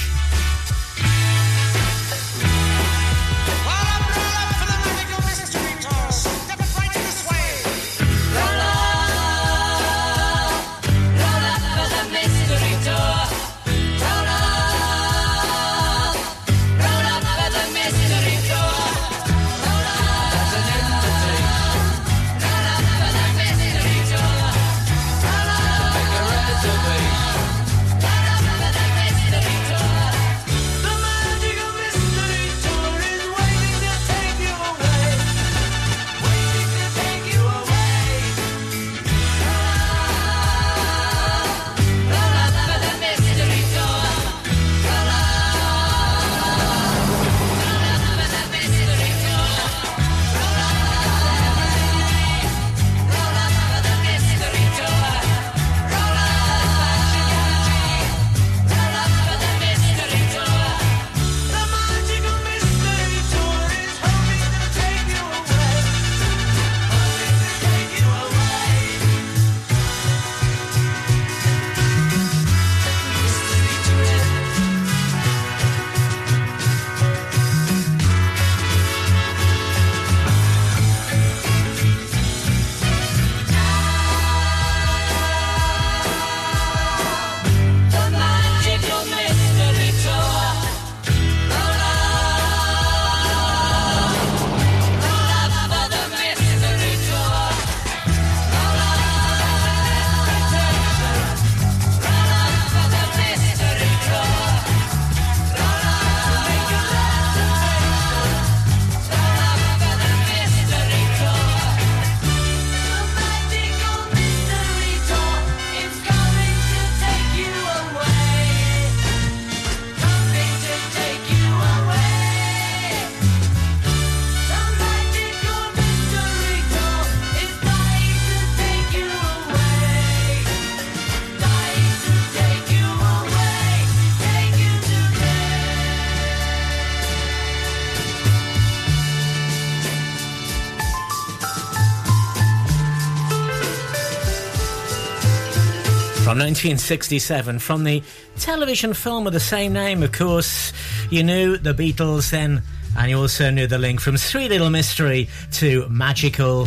1967 from the television film of the same name. Of course, you knew the Beatles then, and you also knew the link from Sweet Little Mystery to Magical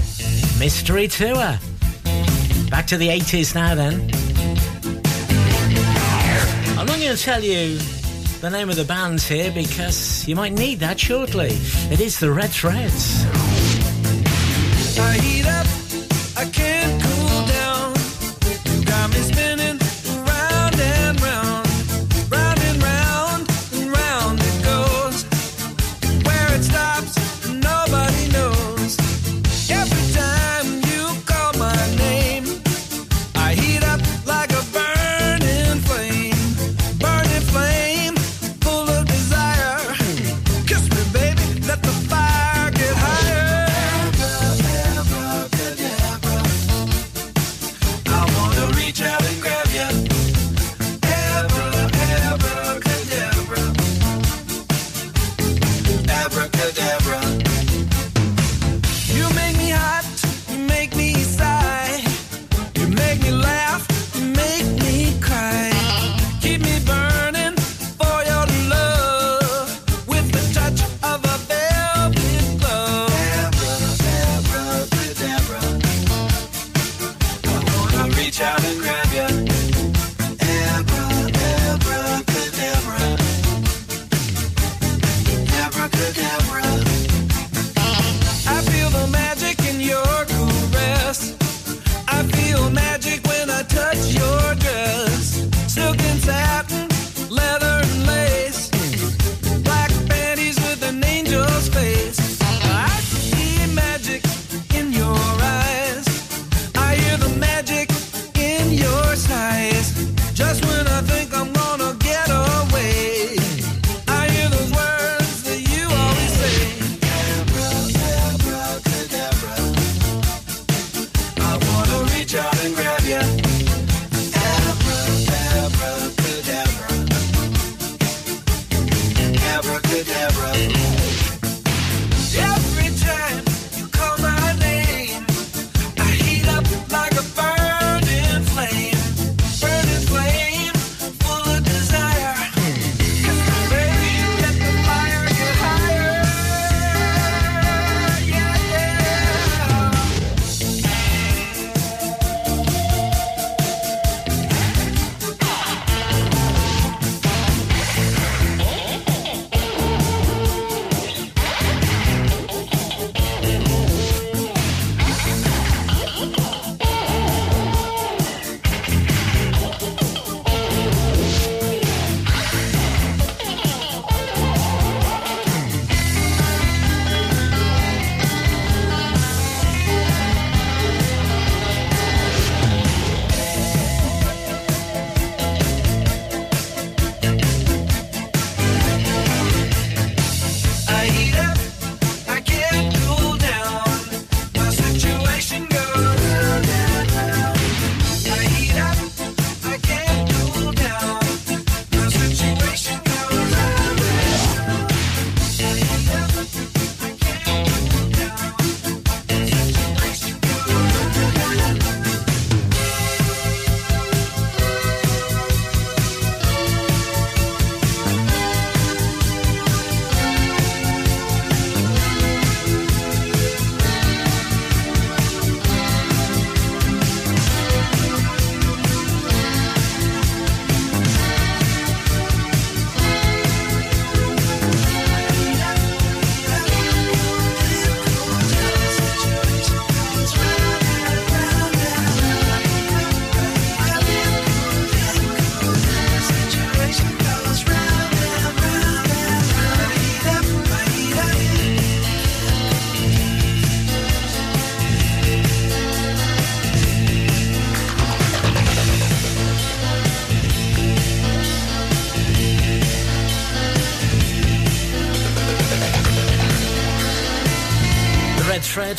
Mystery Tour. Back to the 80s now, then. I'm not going to tell you the name of the bands here because you might need that shortly. It is the Red Threads.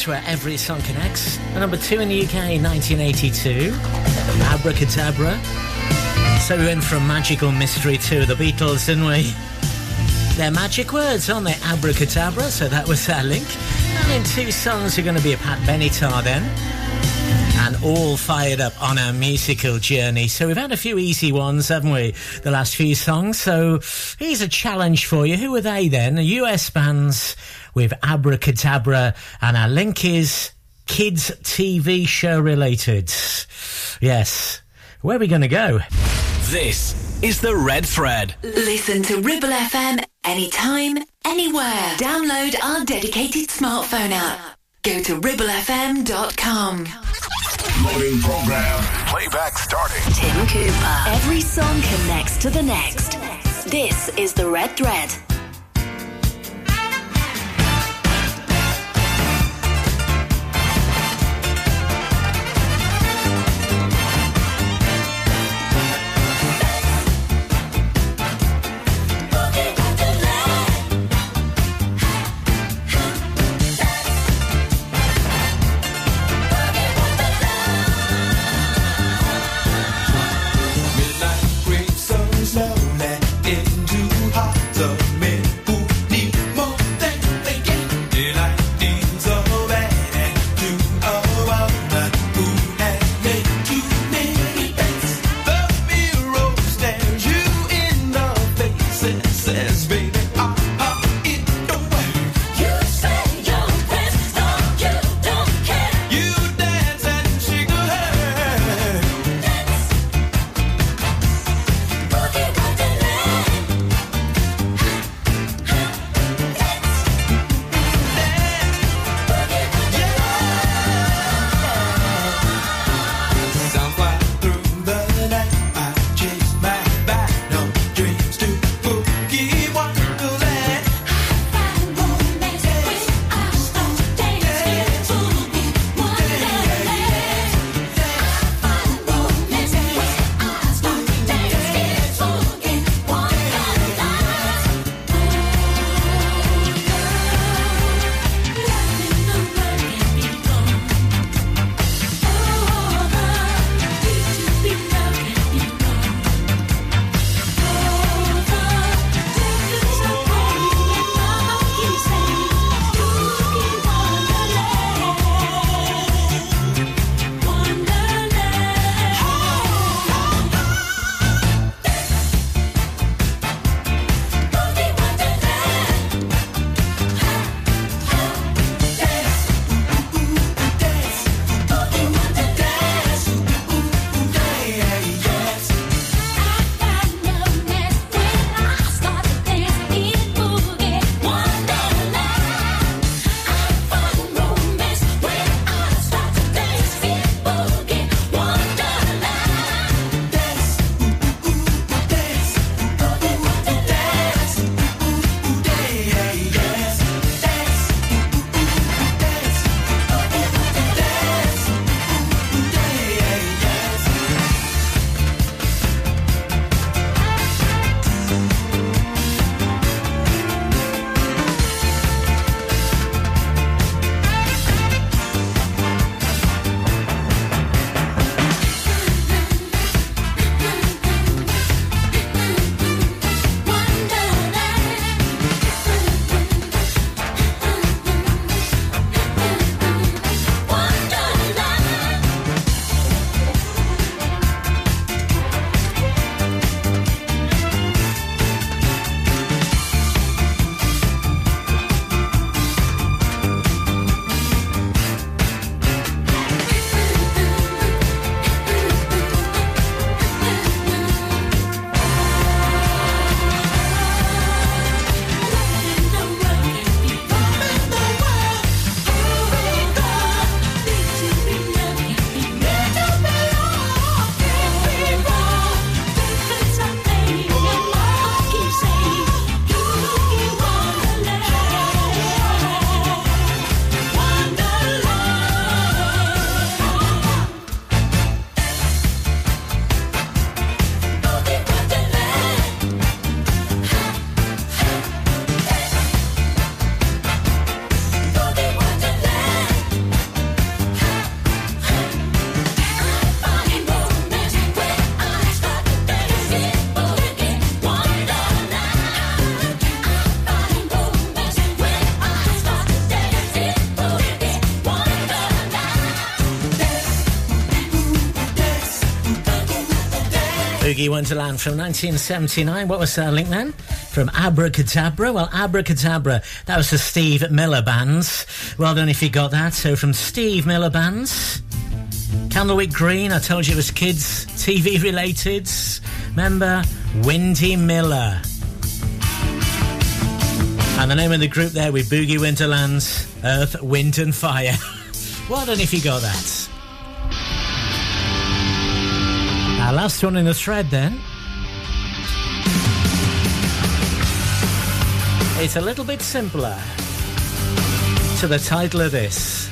Threads, where every song connects. Number two in the UK, 1982. Abracadabra. So we went from Magical Mystery to the Beatles, didn't we? They're magic words, aren't they? Abracadabra, so that was our link. And in two songs, you're going to be a Pat Benatar then. and all fired up on our musical journey. So we've had a few easy ones, haven't we? The last few songs. So here's a challenge for you. Who are they then? The US bands with Abracadabra, and our link is kids TV show related. Yes. Where are we going to go? This is the Red Thread. Listen to Ribble FM anytime, anywhere. Download our dedicated smartphone app. Go to ribblefm.com. Loading program. Playback starting. Tim Cooper. Every song connects to the next. This is the Red Thread. Boogie Wonderland from 1979. What was that link then? From Abracadabra? Well, Abracadabra, that was the Steve Miller Bands. Well done if you got that. So from Steve Miller Bands. Camberwick Green, I told you it was kids TV related. Remember? Windy Miller. And the name of the group there with Boogie Winterlands, Earth, Wind and Fire. well done if you got that. Our last one in the thread then. It's a little bit simpler to the title of this.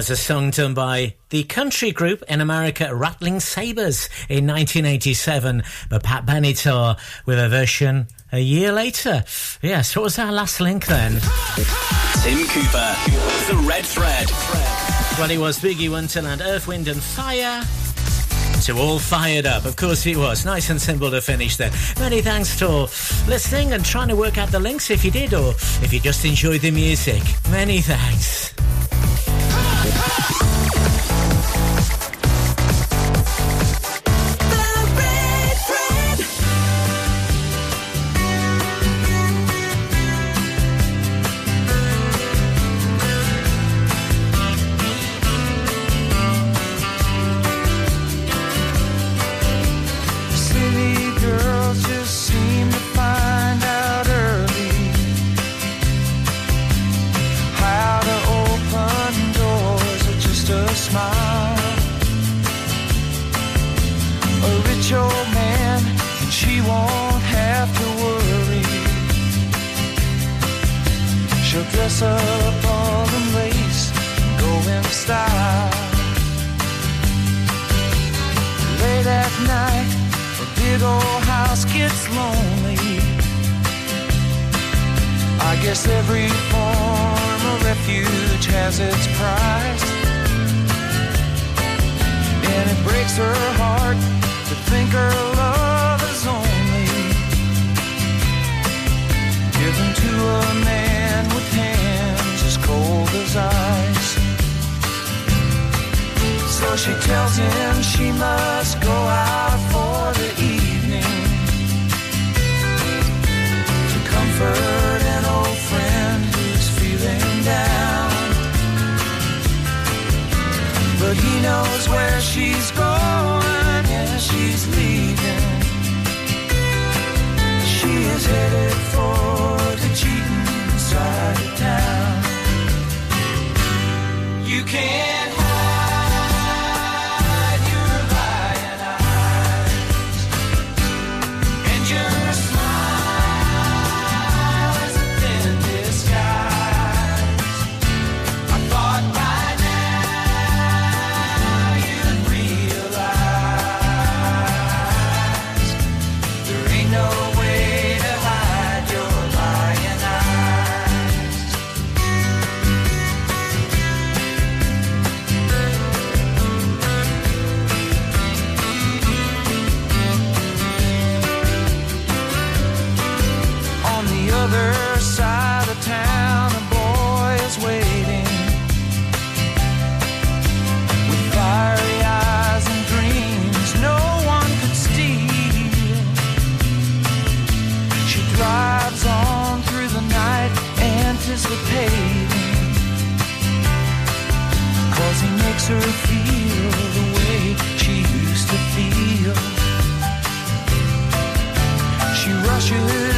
That's a song done by the country group in America, Rattling Sabres, in 1987. But Pat Benatar with a version a year later. Yes, what was our last link then? Tim Cooper, The Red Thread. Well, it was Boogie Wonderland, Earth, Wind and Fire. So all fired up. Of course it was. Nice and simple to finish there. Many thanks for listening and trying to work out the links if you did or if you just enjoyed the music. Many thanks. Come on. kisses the paving Cause he makes her feel the way she used to feel. She rushes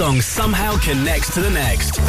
song somehow connects to the next.